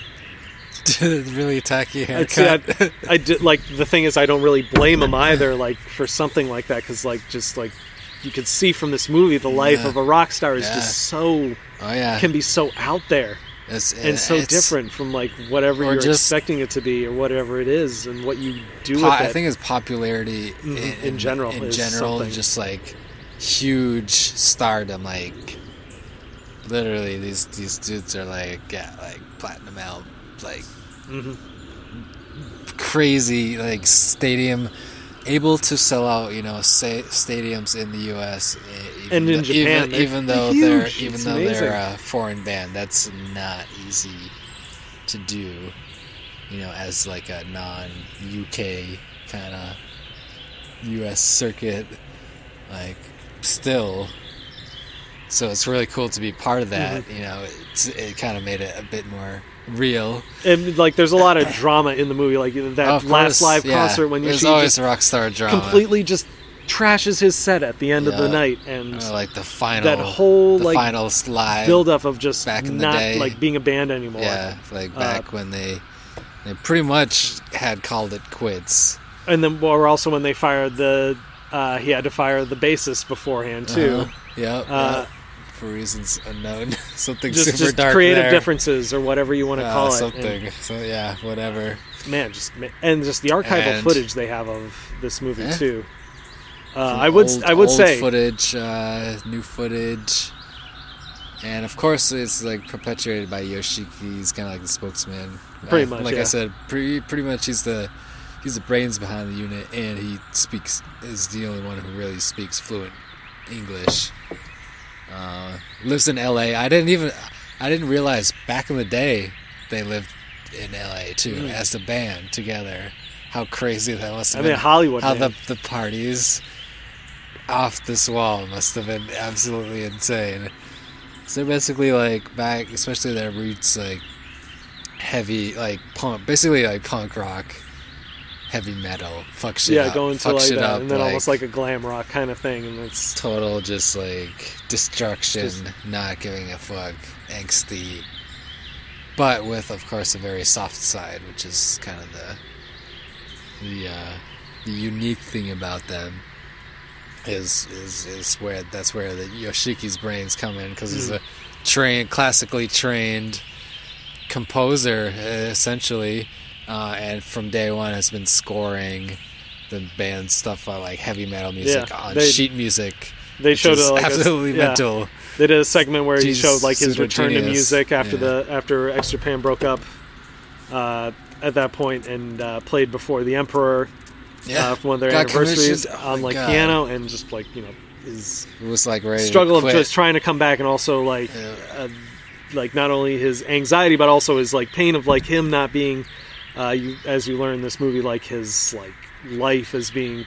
Speaker 5: really tacky haircut.
Speaker 6: I, I did like the thing is I don't really blame him either like for something like that because like just like you could see from this movie the life
Speaker 5: Yeah.
Speaker 6: of a rock star is
Speaker 5: Yeah.
Speaker 6: just so
Speaker 5: oh yeah,
Speaker 6: can be so out there
Speaker 5: It's-
Speaker 6: and so different from like whatever you're
Speaker 5: just-
Speaker 6: expecting it to be or whatever it is and what you do
Speaker 5: po- I think it's popularity
Speaker 6: Mhm,
Speaker 5: in,
Speaker 6: in general
Speaker 5: In general,
Speaker 6: something.
Speaker 5: just like huge stardom. Like literally, these these dudes are like yeah, like platinum album, like
Speaker 6: Mhm.
Speaker 5: crazy, like stadium. Able to sell out, you know, sa- stadiums in the U.S. e- even
Speaker 6: And in
Speaker 5: though-
Speaker 6: Japan,
Speaker 5: even, even though
Speaker 6: huge.
Speaker 5: they're
Speaker 6: It's
Speaker 5: even though
Speaker 6: amazing.
Speaker 5: they're a foreign band, that's not easy to do. You know, as like a non-UK kind of U.S. circuit, like still. So it's really cool to be part of that.
Speaker 6: Mm-hmm.
Speaker 5: You know, it's, it kind of made it a bit more real.
Speaker 6: and like there's a lot of drama in the movie like that
Speaker 5: Of
Speaker 6: last live
Speaker 5: yeah.
Speaker 6: concert when you see
Speaker 5: always rock star drama.
Speaker 6: completely just trashes his set at the end of the night and
Speaker 5: Or like the final,
Speaker 6: that whole
Speaker 5: the
Speaker 6: like
Speaker 5: final slide
Speaker 6: build up of just
Speaker 5: back in the
Speaker 6: not
Speaker 5: day.
Speaker 6: like being a band anymore.
Speaker 5: Yeah, like
Speaker 6: Uh,
Speaker 5: back when they they pretty much had called it quits.
Speaker 6: And then or also when they fired the uh, he had to fire the bassist beforehand too.
Speaker 5: Uh-huh.
Speaker 6: Uh,
Speaker 5: yep. For reasons unknown. something
Speaker 6: Just,
Speaker 5: super
Speaker 6: just
Speaker 5: dark
Speaker 6: creative
Speaker 5: there.
Speaker 6: differences or whatever you want to
Speaker 5: Uh,
Speaker 6: call it.
Speaker 5: something. So yeah, whatever.
Speaker 6: man, just and just the archival
Speaker 5: And-
Speaker 6: footage they have of this movie too. Uh, I would
Speaker 5: old-
Speaker 6: I would
Speaker 5: old
Speaker 6: say
Speaker 5: footage, uh, new footage, and of course it's like perpetuated by Yoshiki. He's kind of like the spokesman.
Speaker 6: Pretty
Speaker 5: Uh,
Speaker 6: much,
Speaker 5: like
Speaker 6: yeah.
Speaker 5: I said, pretty pretty much he's the he's the brains behind the unit, and he speaks is the only one who really speaks fluent English. Uh, lives in L.A. I didn't even I didn't realize back in the day they lived in L.A. too
Speaker 6: Mm.
Speaker 5: as the band together. How crazy that must
Speaker 6: I
Speaker 5: have
Speaker 6: mean
Speaker 5: been!
Speaker 6: Hollywood.
Speaker 5: how
Speaker 6: man.
Speaker 5: the the parties off this wall must have been absolutely insane. So they're basically like back, especially their roots, like heavy, like punk, basically like punk rock, heavy metal, fuck shit
Speaker 6: yeah,
Speaker 5: up,
Speaker 6: going to like that,
Speaker 5: up,
Speaker 6: and then almost like a glam rock kind of thing, and it's
Speaker 5: total, just like destruction,
Speaker 6: Just-
Speaker 5: not giving a fuck, angsty, but with of course a very soft side, which is kind of the the uh, the unique thing about them is is is where that's where the Yoshiki's brains come in because he's a trained, classically trained composer essentially, uh, and from day one has been scoring the band stuff on like heavy metal music
Speaker 6: Yeah,
Speaker 5: on
Speaker 6: they-
Speaker 5: sheet music.
Speaker 6: they showed a, like a-
Speaker 5: absolutely
Speaker 6: yeah.
Speaker 5: mental.
Speaker 6: They did a segment where he showed like his return to music after
Speaker 5: Yeah.
Speaker 6: the after X Japan broke up. Uh, at that point, and uh, played before the Emperor
Speaker 5: Yeah,
Speaker 6: uh, for one of their
Speaker 5: Got
Speaker 6: anniversaries
Speaker 5: oh
Speaker 6: on like
Speaker 5: God.
Speaker 6: piano, and just like you know his
Speaker 5: It was like
Speaker 6: struggle of just trying to come back, and also like uh, like not only his anxiety, but also his like pain of like him not being, uh, you, as you learn in this movie, like his like life as being.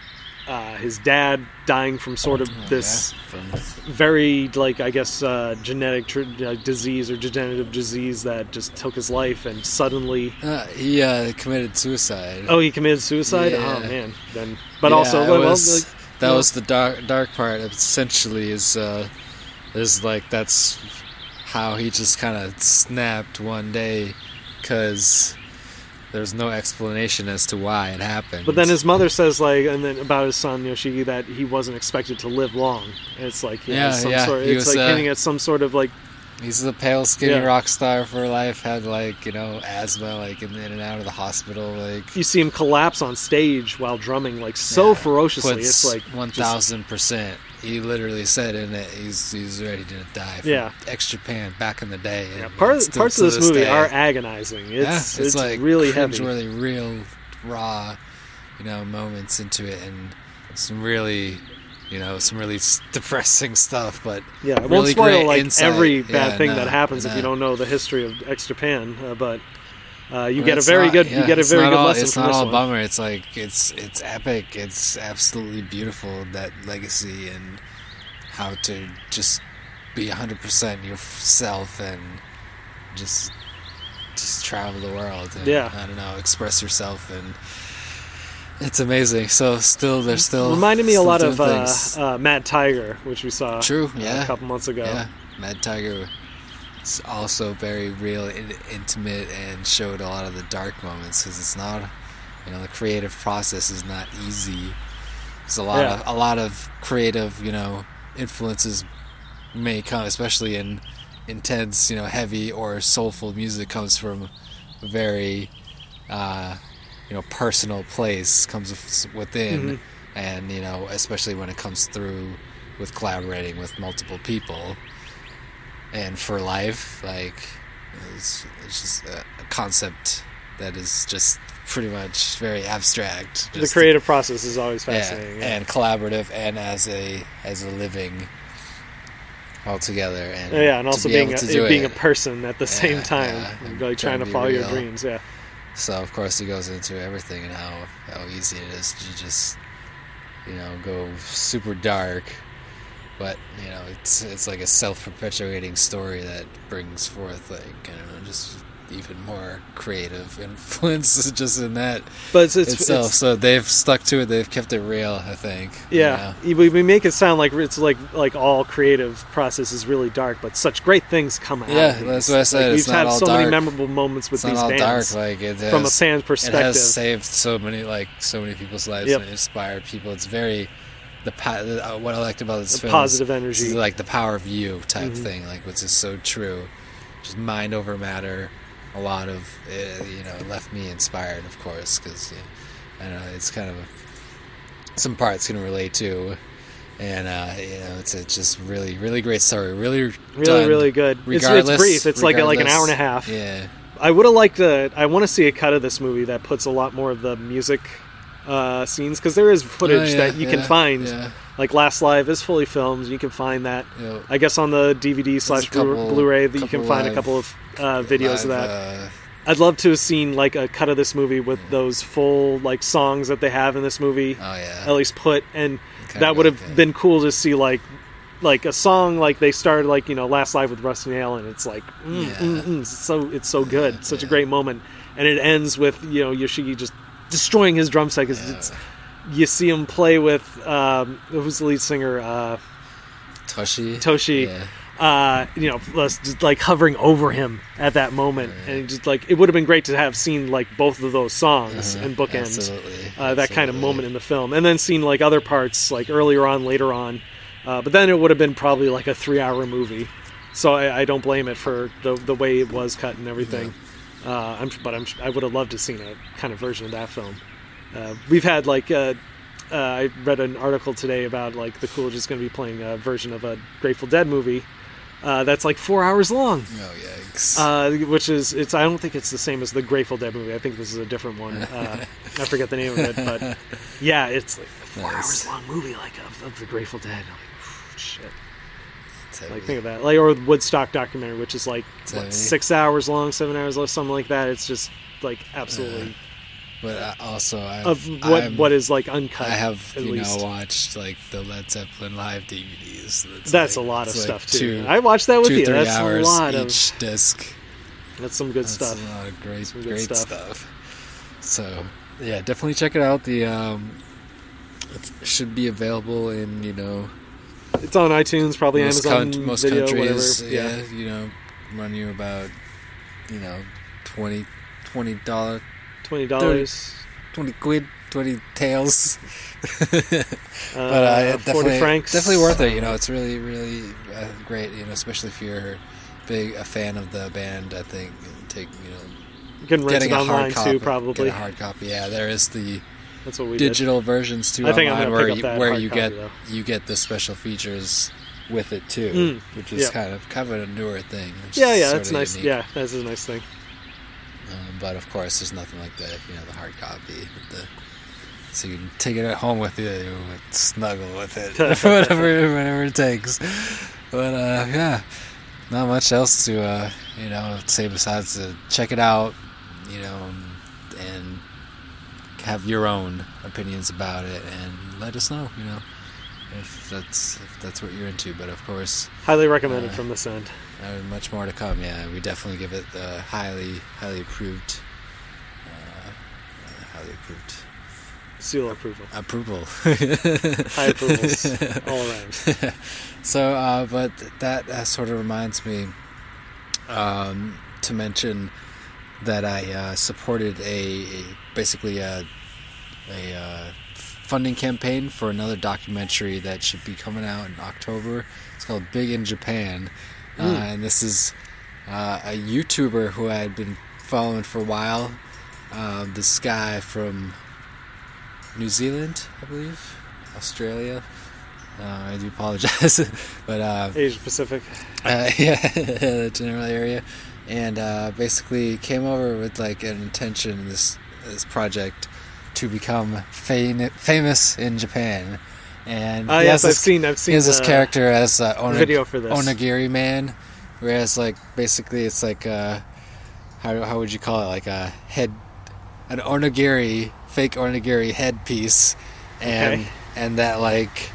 Speaker 6: Uh, his dad dying from sort of
Speaker 5: Oh,
Speaker 6: this
Speaker 5: yeah,
Speaker 6: very like I guess uh, genetic tr- uh, disease or degenerative disease that just took his life and suddenly
Speaker 5: uh, he uh, committed suicide.
Speaker 6: oh he committed suicide
Speaker 5: Yeah.
Speaker 6: oh man then but
Speaker 5: Yeah,
Speaker 6: also well,
Speaker 5: was-
Speaker 6: like,
Speaker 5: that
Speaker 6: well-
Speaker 5: was the dark dark part. Essentially, is uh, is like that's how he just kind of snapped one day because there's no explanation as to why it happened.
Speaker 6: but then his mother says like and then about his son Yoshiki that he wasn't expected to live long and it's like yeah,
Speaker 5: Yeah,
Speaker 6: sort it's
Speaker 5: was,
Speaker 6: like
Speaker 5: uh,
Speaker 6: hinting at some sort of like
Speaker 5: he's a pale, skinny
Speaker 6: Yeah.
Speaker 5: rock star for life. Had like you know asthma, like in, in and out of the hospital. Like
Speaker 6: you see him collapse on stage while drumming like so
Speaker 5: Yeah,
Speaker 6: ferociously it's like
Speaker 5: thousand percent. He literally said in it he's he's ready to die. From
Speaker 6: Yeah.
Speaker 5: X Japan back in the day.
Speaker 6: yeah, part,
Speaker 5: still
Speaker 6: parts of this movie
Speaker 5: day.
Speaker 6: are agonizing it's,
Speaker 5: yeah,
Speaker 6: it's,
Speaker 5: it's, like
Speaker 6: really heavy
Speaker 5: cringeworthy, real raw, you know, moments into it, and some really you know, some really depressing stuff. But
Speaker 6: Yeah, it won't spoil
Speaker 5: great
Speaker 6: like
Speaker 5: insight.
Speaker 6: every bad
Speaker 5: Yeah,
Speaker 6: thing
Speaker 5: no,
Speaker 6: that happens if you don't know the history of X Japan. Uh, but uh, you
Speaker 5: But
Speaker 6: get a very good you get a very good
Speaker 5: all,
Speaker 6: lesson
Speaker 5: It's
Speaker 6: from
Speaker 5: not
Speaker 6: this
Speaker 5: all
Speaker 6: one.
Speaker 5: bummer. It's like it's it's epic. It's absolutely beautiful that legacy and how to just be hundred percent yourself and just just travel the world. And,
Speaker 6: Yeah.
Speaker 5: I don't know, express yourself and. It's amazing. So still, they're still
Speaker 6: Reminded me a lot of uh, uh, Mad Tiger, which we saw
Speaker 5: True, yeah.
Speaker 6: a couple months ago.
Speaker 5: Yeah, Mad Tiger is also very real and intimate and showed a lot of the dark moments because it's not, you know, the creative process is not easy. There's a lot
Speaker 6: Yeah.
Speaker 5: of a lot of creative, you know, influences may come, especially in intense, you know, heavy or soulful music comes from a very, uh, you know, personal place comes with- within,
Speaker 6: Mhm.
Speaker 5: and you know, especially when it comes through with collaborating with multiple people and for life like it's, it's just a, a concept that is just pretty much very abstract
Speaker 6: The creative process is always fascinating. yeah.
Speaker 5: and collaborative and as a as a living all together and oh,
Speaker 6: Yeah, and also
Speaker 5: be
Speaker 6: being a, being
Speaker 5: it.
Speaker 6: a person at the same time,
Speaker 5: yeah,
Speaker 6: and
Speaker 5: and
Speaker 6: really
Speaker 5: trying to
Speaker 6: follow your dreams. Yeah,
Speaker 5: So of course he goes into everything and how how easy it is to just you know go super dark, but you know it's it's like a self perpetuating story that brings forth like I don't know just even more creative influence just in that
Speaker 6: but it's, it's,
Speaker 5: itself.
Speaker 6: it's
Speaker 5: so they've stuck to it. They've kept it real. I think. you
Speaker 6: yeah.
Speaker 5: know?
Speaker 6: We, we make it sound like it's like like all creative process is really dark, but such great things come out.
Speaker 5: Yeah, that's what I said,
Speaker 6: Like, we've had so many memorable moments with
Speaker 5: It's
Speaker 6: these
Speaker 5: all
Speaker 6: bands
Speaker 5: dark. Like it has,
Speaker 6: from a fan's
Speaker 5: It
Speaker 6: perspective.
Speaker 5: has saved so many like so many people's lives
Speaker 6: Yep.
Speaker 5: and inspired people. It's very the uh, what I liked about this
Speaker 6: The
Speaker 5: film.
Speaker 6: positive
Speaker 5: is
Speaker 6: energy.
Speaker 5: like the power of you type
Speaker 6: Mhm.
Speaker 5: thing, like which is so true. Just mind over matter. A lot of uh, you know it left me inspired, of course, because I don't know it's kind of some parts can relate to. And uh, you know, it's a just really, really great story. Really,
Speaker 6: Really, really good. It's- it's brief. It's like like an hour and a half.
Speaker 5: Yeah,
Speaker 6: I would have liked to. I want to see a cut of this movie that puts a lot more of the music uh, scenes because there is footage
Speaker 5: Oh, yeah,
Speaker 6: that you can find.
Speaker 5: yeah.
Speaker 6: Like Last Live is fully filmed. You can find that.
Speaker 5: Yeah.
Speaker 6: I guess on the DVD slash
Speaker 5: couple-
Speaker 6: Blu-ray that you can find a couple of uh, videos of that.
Speaker 5: uh,
Speaker 6: I'd love to have seen like a cut of this movie with those full like songs that they have in this movie.
Speaker 5: Oh yeah.
Speaker 6: At least put and that would have
Speaker 5: like
Speaker 6: been cool to see like like a song like they started like you know Last Live with Rusty Nail and it's like mm,
Speaker 5: Yeah.
Speaker 6: mm, mm, it's so it's so good
Speaker 5: Yeah,
Speaker 6: such a
Speaker 5: yeah.
Speaker 6: great moment and it ends with you know Yoshiki just destroying his drum set 'cause
Speaker 5: Yeah.
Speaker 6: it's you see him play with um, who's the lead singer uh,
Speaker 5: Toshi.
Speaker 6: Toshi
Speaker 5: Yeah.
Speaker 6: uh, you know, plus just like hovering over him at that moment, and just like it would have been great to have seen like both of those songs
Speaker 5: Uh-huh,
Speaker 6: and bookends
Speaker 5: absolutely,
Speaker 6: uh, that kind of moment in the film, and then seen like other parts like earlier on, later on. Uh, but then it would have been probably like a three-hour movie, so I, I don't blame it for the the way it was cut and everything. Uh, I'm, but I'm, I would have loved to have seen a kind of version of that film. Uh, we've had like uh, uh, I read an article today about like the Coolidge is going to be playing a version of a Grateful Dead movie uh, that's like four hours long.
Speaker 5: Oh yikes.
Speaker 6: Uh, which is it's I don't think it's the same as the Grateful Dead movie. I think this is a different one. Uh, I forget the name of it, but yeah, it's like a four
Speaker 5: Nice.
Speaker 6: hours long movie like of, of the Grateful Dead. I'm like, shit. Like think of that, like or the Woodstock documentary, which is like what, six hours long, seven hours long, something like that. It's just like absolutely
Speaker 5: but I also I've,
Speaker 6: of what
Speaker 5: I'm-
Speaker 6: what is like uncut.
Speaker 5: I have
Speaker 6: at
Speaker 5: you
Speaker 6: least.
Speaker 5: know watched like the Led Zeppelin live DVDs. It's
Speaker 6: That's
Speaker 5: like-
Speaker 6: a lot of
Speaker 5: it's like
Speaker 6: stuff too.
Speaker 5: Two,
Speaker 6: I watched that with
Speaker 5: two,
Speaker 6: you.
Speaker 5: three
Speaker 6: That's
Speaker 5: hours
Speaker 6: a lot
Speaker 5: each
Speaker 6: of
Speaker 5: disc.
Speaker 6: that's some good
Speaker 5: That's
Speaker 6: stuff.
Speaker 5: A lot of great, great
Speaker 6: stuff.
Speaker 5: stuff. So yeah, definitely check it out. The um, it should be available in you know
Speaker 6: It's on iTunes, probably
Speaker 5: most,
Speaker 6: Amazon
Speaker 5: coun- most
Speaker 6: Video,
Speaker 5: countries.
Speaker 6: whatever.
Speaker 5: Yeah, you know, run you about you know 20 twenty dollar
Speaker 6: twenty dollars.
Speaker 5: 20 quid, 20 tails.
Speaker 6: Uh,
Speaker 5: but uh,
Speaker 6: forty
Speaker 5: definitely,
Speaker 6: francs.
Speaker 5: definitely worth it. You know, it's really, really uh, great. You know, especially if you're big a fan of the band. I think take you know
Speaker 6: You can rent
Speaker 5: getting
Speaker 6: it online
Speaker 5: hard copy,
Speaker 6: too, probably.
Speaker 5: Get a hard copy. Yeah, there is the
Speaker 6: That's what we did.
Speaker 5: digital versions too
Speaker 6: I think I'm
Speaker 5: online
Speaker 6: gonna
Speaker 5: where you, where you
Speaker 6: copy,
Speaker 5: get
Speaker 6: though.
Speaker 5: you get the special features with it too,
Speaker 6: Mm,
Speaker 5: which is
Speaker 6: yeah.
Speaker 5: kind of kind of a newer thing.
Speaker 6: Yeah, yeah, that's nice.
Speaker 5: unique.
Speaker 6: Yeah, that's a nice thing.
Speaker 5: Um, but of course, there's nothing like the you know the hard copy the so you can take it at home with you and snuggle with it, whatever, whatever it takes. But uh, yeah, not much else to uh, you know say besides to check it out, you know, and have your own opinions about it and let us know, you know, if that's if that's what you're into. But of course,
Speaker 6: Highly recommended
Speaker 5: Uh,
Speaker 6: from this end.
Speaker 5: uh, much more to come. Yeah, we definitely give it uh, highly highly approved. Uh, highly approved
Speaker 6: Seal approval.
Speaker 5: approval.
Speaker 6: High approvals all around.
Speaker 5: so, uh, but that uh, sort of reminds me um, to mention that I uh, supported a, a basically a, a uh, funding campaign for another documentary that should be coming out in October. It's called Big in Japan, uh, and this is uh, a YouTuber who I had been following for a while. Uh, this guy from New Zealand, I believe, Australia. Uh, I do apologize, but uh,
Speaker 6: Asia Pacific.
Speaker 5: uh, yeah, the general area, and uh, basically came over with like an intention this this project to become fam- famous in Japan. And he
Speaker 6: yes, I've
Speaker 5: this-
Speaker 6: seen- I've seen.
Speaker 5: he has this character as uh, Ona-
Speaker 6: video for this.
Speaker 5: Onigiri man, whereas like basically it's like uh, how how would you call it like a head an onigiri fake onigiri headpiece and
Speaker 6: Okay.
Speaker 5: and that like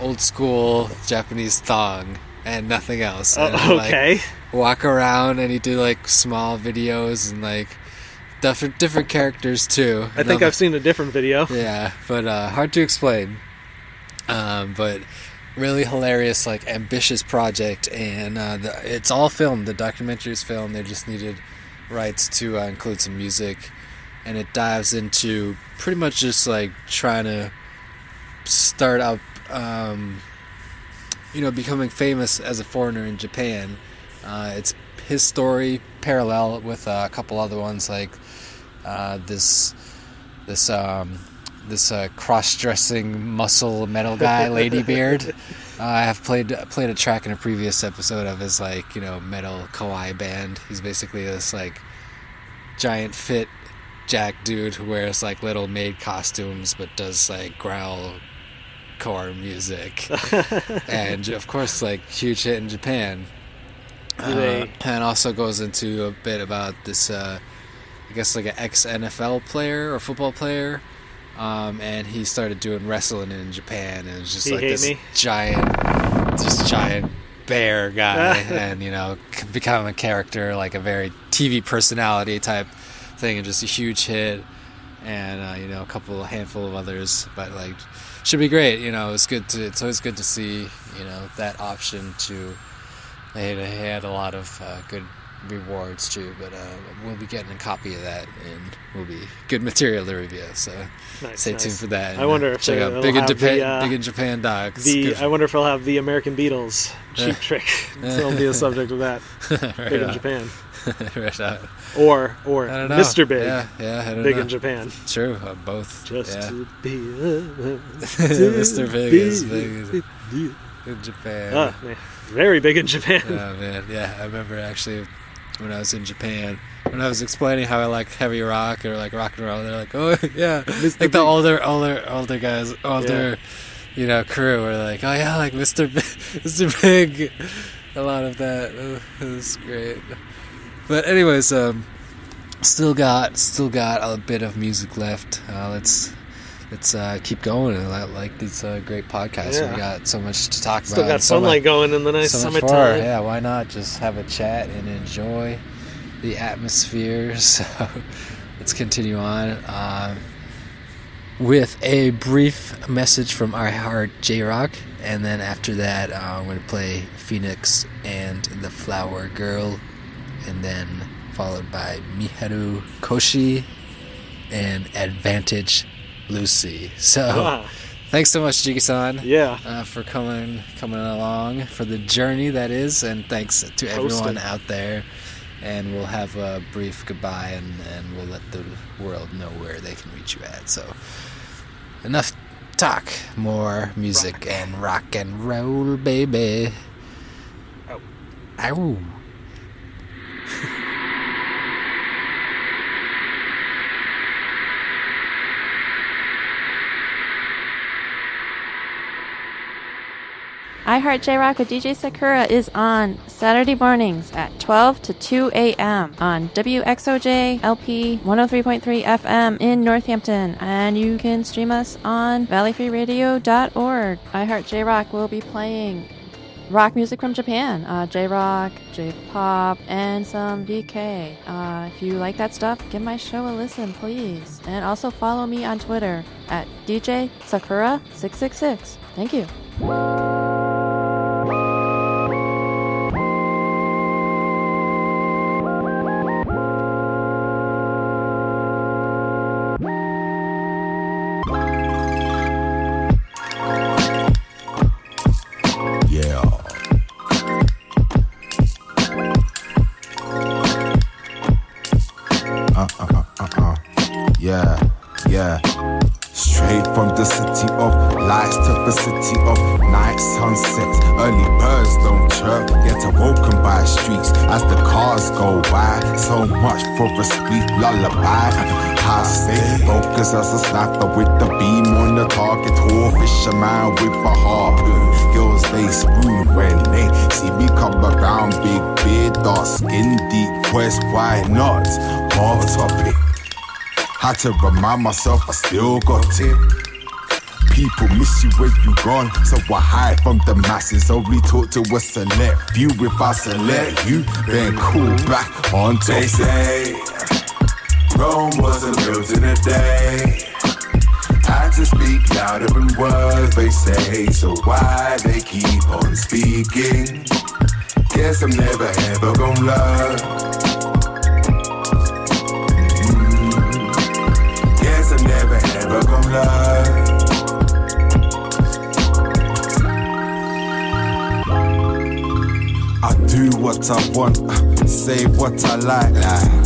Speaker 5: old school Japanese thong and nothing else.
Speaker 6: Oh,
Speaker 5: And, like,
Speaker 6: okay.
Speaker 5: walk around and he do like small videos and like different different characters too.
Speaker 6: I think I've seen a different video.
Speaker 5: Yeah, but uh, hard to explain. Um, but really hilarious, like ambitious project, and uh, the, it's all filmed. The documentary is filmed. They just needed rights to uh, include some music, and it dives into pretty much just like trying to start up, um, you know, becoming famous as a foreigner in Japan. Uh, it's his story parallel with uh, a couple other ones like uh, this this um, this uh, cross-dressing muscle metal guy, Ladybeard. Uh, I have played played a track in a previous episode of his like you know metal kawaii band. He's basically this like giant fit jack dude who wears like little maid costumes but does like growl core music and of course like huge hit in Japan. Uh, and also goes into a bit about this uh, I guess like an ex NFL player or football player. Um, and he started doing wrestling in Japan, and it's just
Speaker 6: He
Speaker 5: like this
Speaker 6: me?
Speaker 5: giant, this giant bear guy, and you know, become a character like a very TV personality type thing, and just a huge hit, and uh, you know, a couple, handful of others, but like, should be great. You know, it's good to, it's always good to see, you know, that option to. They had, they had a lot of uh, good rewards too, but uh, we'll be getting a copy of that, and will be good material to review. So
Speaker 6: Nice,
Speaker 5: stay
Speaker 6: nice.
Speaker 5: tuned for that.
Speaker 6: I wonder if
Speaker 5: check
Speaker 6: they-
Speaker 5: out Big in Japan,
Speaker 6: the, uh,
Speaker 5: Big in Japan dogs.
Speaker 6: The I wonder if I'll have the American Beatles cheap trick. It'll be a subject of that.
Speaker 5: right
Speaker 6: Big in. Japan.
Speaker 5: right on.
Speaker 6: Or or
Speaker 5: I don't know.
Speaker 6: Mr. Big.
Speaker 5: Yeah, yeah.
Speaker 6: Big
Speaker 5: know.
Speaker 6: in Japan.
Speaker 5: True, uh, both.
Speaker 6: Just
Speaker 5: yeah.
Speaker 6: to be
Speaker 5: Mr. Big is big in Japan.
Speaker 6: Ah, man. Very big in Japan.
Speaker 5: Oh man, yeah. I remember actually when I was in Japan, when I was explaining how I like heavy rock or like rock and roll, they're like, "Oh yeah," like the older, older, older guys, older, you know, crew were like, "Oh yeah, like Mr. B- Mr. Big." A lot of that. It was great. But anyways, um, still got still got a bit of music left. Uh, let's let's uh, keep going and I like these uh, great podcasts.
Speaker 6: Yeah.
Speaker 5: We got so much to talk about.
Speaker 6: Still
Speaker 5: about.
Speaker 6: got
Speaker 5: and so much-
Speaker 6: sunlight going in the nice
Speaker 5: so
Speaker 6: summertime.
Speaker 5: Yeah, why not just have a chat and enjoy the atmosphere? So let's continue on um, with a brief message from I Heart J Rock, and then after that, uh, I'm going to play Phoenix and the Flower Girl, and then followed by Miharu Koshi and Advantage Lucy. So.
Speaker 6: Ah,
Speaker 5: Thanks so much, Jiggy-san
Speaker 6: yeah.
Speaker 5: uh, for coming coming along for the journey that is, and thanks to everyone out there. And we'll have a brief goodbye, and, and we'll let the world know where they can reach you at. So, enough talk, more music and rock and roll, baby.
Speaker 6: Ow.
Speaker 5: Ow.
Speaker 8: I Heart J Rock with DJ Sakura is on Saturday mornings at 12 to 2 a.m. on WXOJ LP 103.3 FM in Northampton. And you can stream us on valleyfreeradio.org. I Heart J Rock will be playing rock music from Japan, uh, J rock, J pop, and some VK. Uh, if you like that stuff, give my show a listen, please. And also follow me on Twitter at DJ Sakura666. Thank you.
Speaker 9: Sniper with the beam on the target. Or fisherman with a harpoon. Girls they spoon when they see me come around. Big beard, dark skin, deep voice. Why not? Off topic. Had to remind myself I still got it. People miss you when you gone, so I hide from the masses. Only talk to a select few. If I select you, then cool back on top.
Speaker 10: They say Rome wasn't built in a day. Had to speak louder than words they say, so why they keep on speaking? Guess I'm never ever gonna learn. Mm. Guess I'm never ever gonna learn.
Speaker 9: I do what I want, say what I like,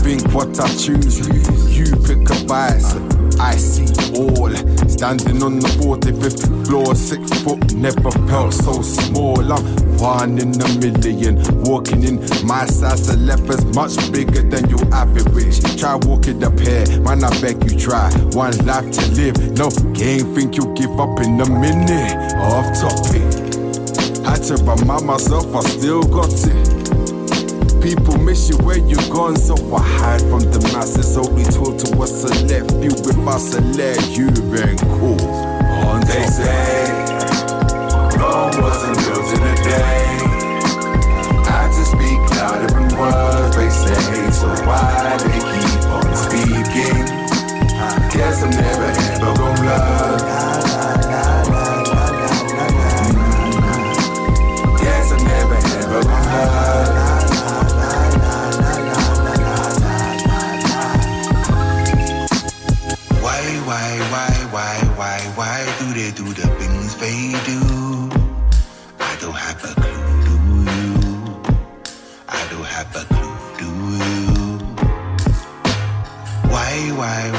Speaker 9: think what I choose. You pick a vice, I see all. Standing on the 45th floor, six foot, never felt so small. I'm one in a million, walking in my size. The leopard's much bigger than your average. Try walking up here, man, I beg you try. One life to live, no game, think you'll give up in a minute. Off topic. Had to remind myself I still got it. People miss you where you're gone, so I hide from the masses. Only told to what's select few. If I select you, then cool. On
Speaker 10: They say Rome wasn't built in a day. Had to speak louder than words they say, so why they keep on speaking? Guess I'm never ever gonna learn. Guess I'm never ever gonna learn.
Speaker 11: They do the things they do? I don't have a clue, do you? I don't have a clue, do you? Why, why, why, why,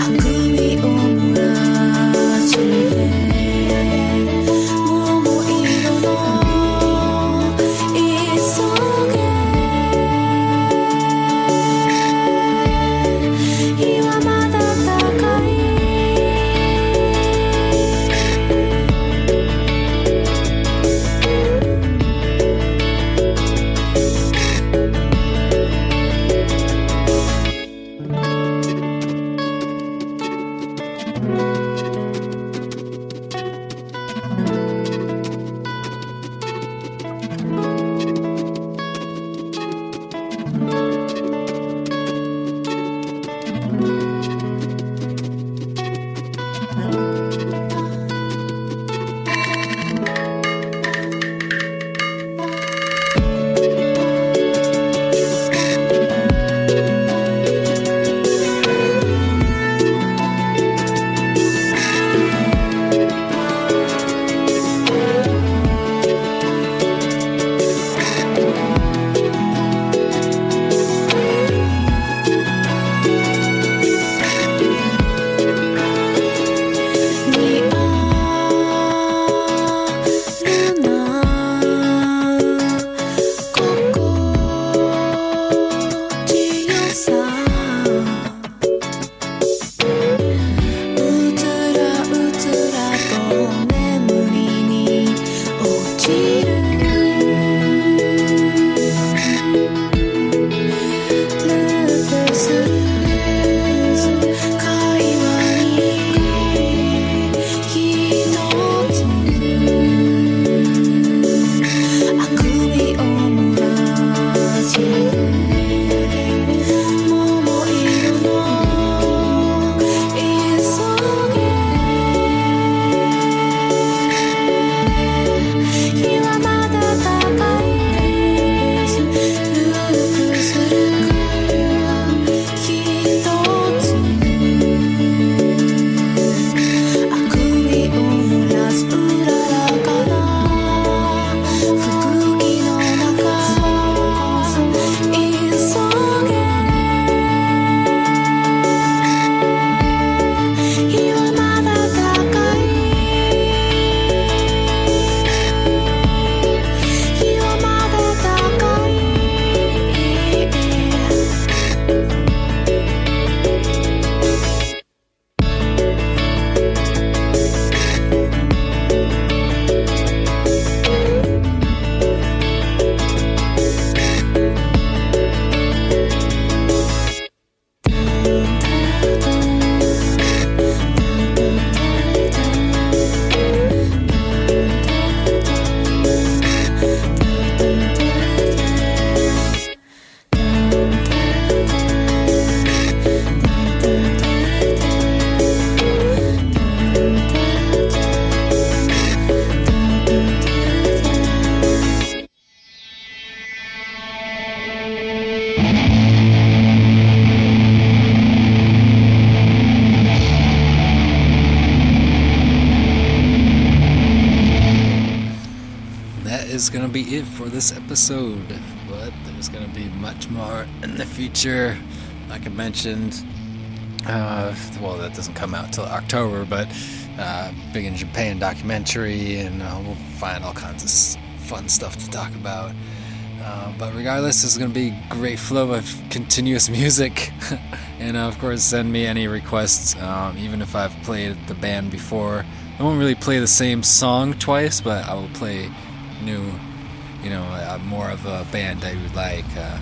Speaker 5: I'm episode, but there's going to be much more in the future. Like I mentioned, uh, well, that doesn't come out till October, but uh, big in Japan documentary, and uh, we'll find all kinds of fun stuff to talk about. Uh, but regardless, this is going to be great flow of continuous music. and uh, of course, send me any requests, um, even if I've played the band before. I won't really play the same song twice, but I will play new, more of a band I would like. Uh,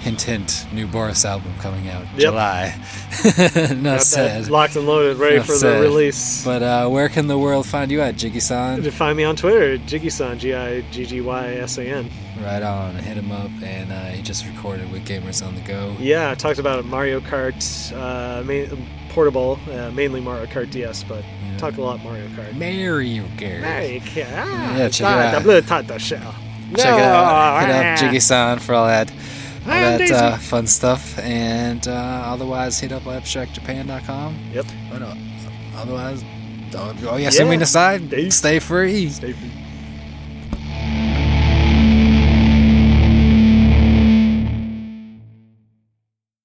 Speaker 5: hint, hint, new Boris album coming out
Speaker 6: Yep.
Speaker 5: July.
Speaker 6: That
Speaker 5: said.
Speaker 6: locked and loaded, ready
Speaker 5: Enough
Speaker 6: for the release.
Speaker 5: But uh, where can the world find you at, Jiggy-san?
Speaker 6: You can find me on Twitter, Jiggy-san, G-I-G-G-Y-S-A-N.
Speaker 5: Right on, hit him up, and uh, he just recorded with Gamers on the Go.
Speaker 6: Yeah, I talked about Mario Kart, uh, main, portable, uh, mainly Mario Kart DS, but talked a lot Mario Kart.
Speaker 5: Mario Kart.
Speaker 6: Mario Kart.
Speaker 5: Yeah, check it
Speaker 6: Ah,
Speaker 5: out.
Speaker 6: The blue title shell.
Speaker 5: Check it out. Hit up Jiggy-san for all that, all that uh, fun stuff, and uh, otherwise hit up abstractjapan.com.
Speaker 6: Yep.
Speaker 5: Oh, no. Otherwise, oh, yeah,
Speaker 6: Yeah.
Speaker 5: aside. Stay free.
Speaker 6: Stay free.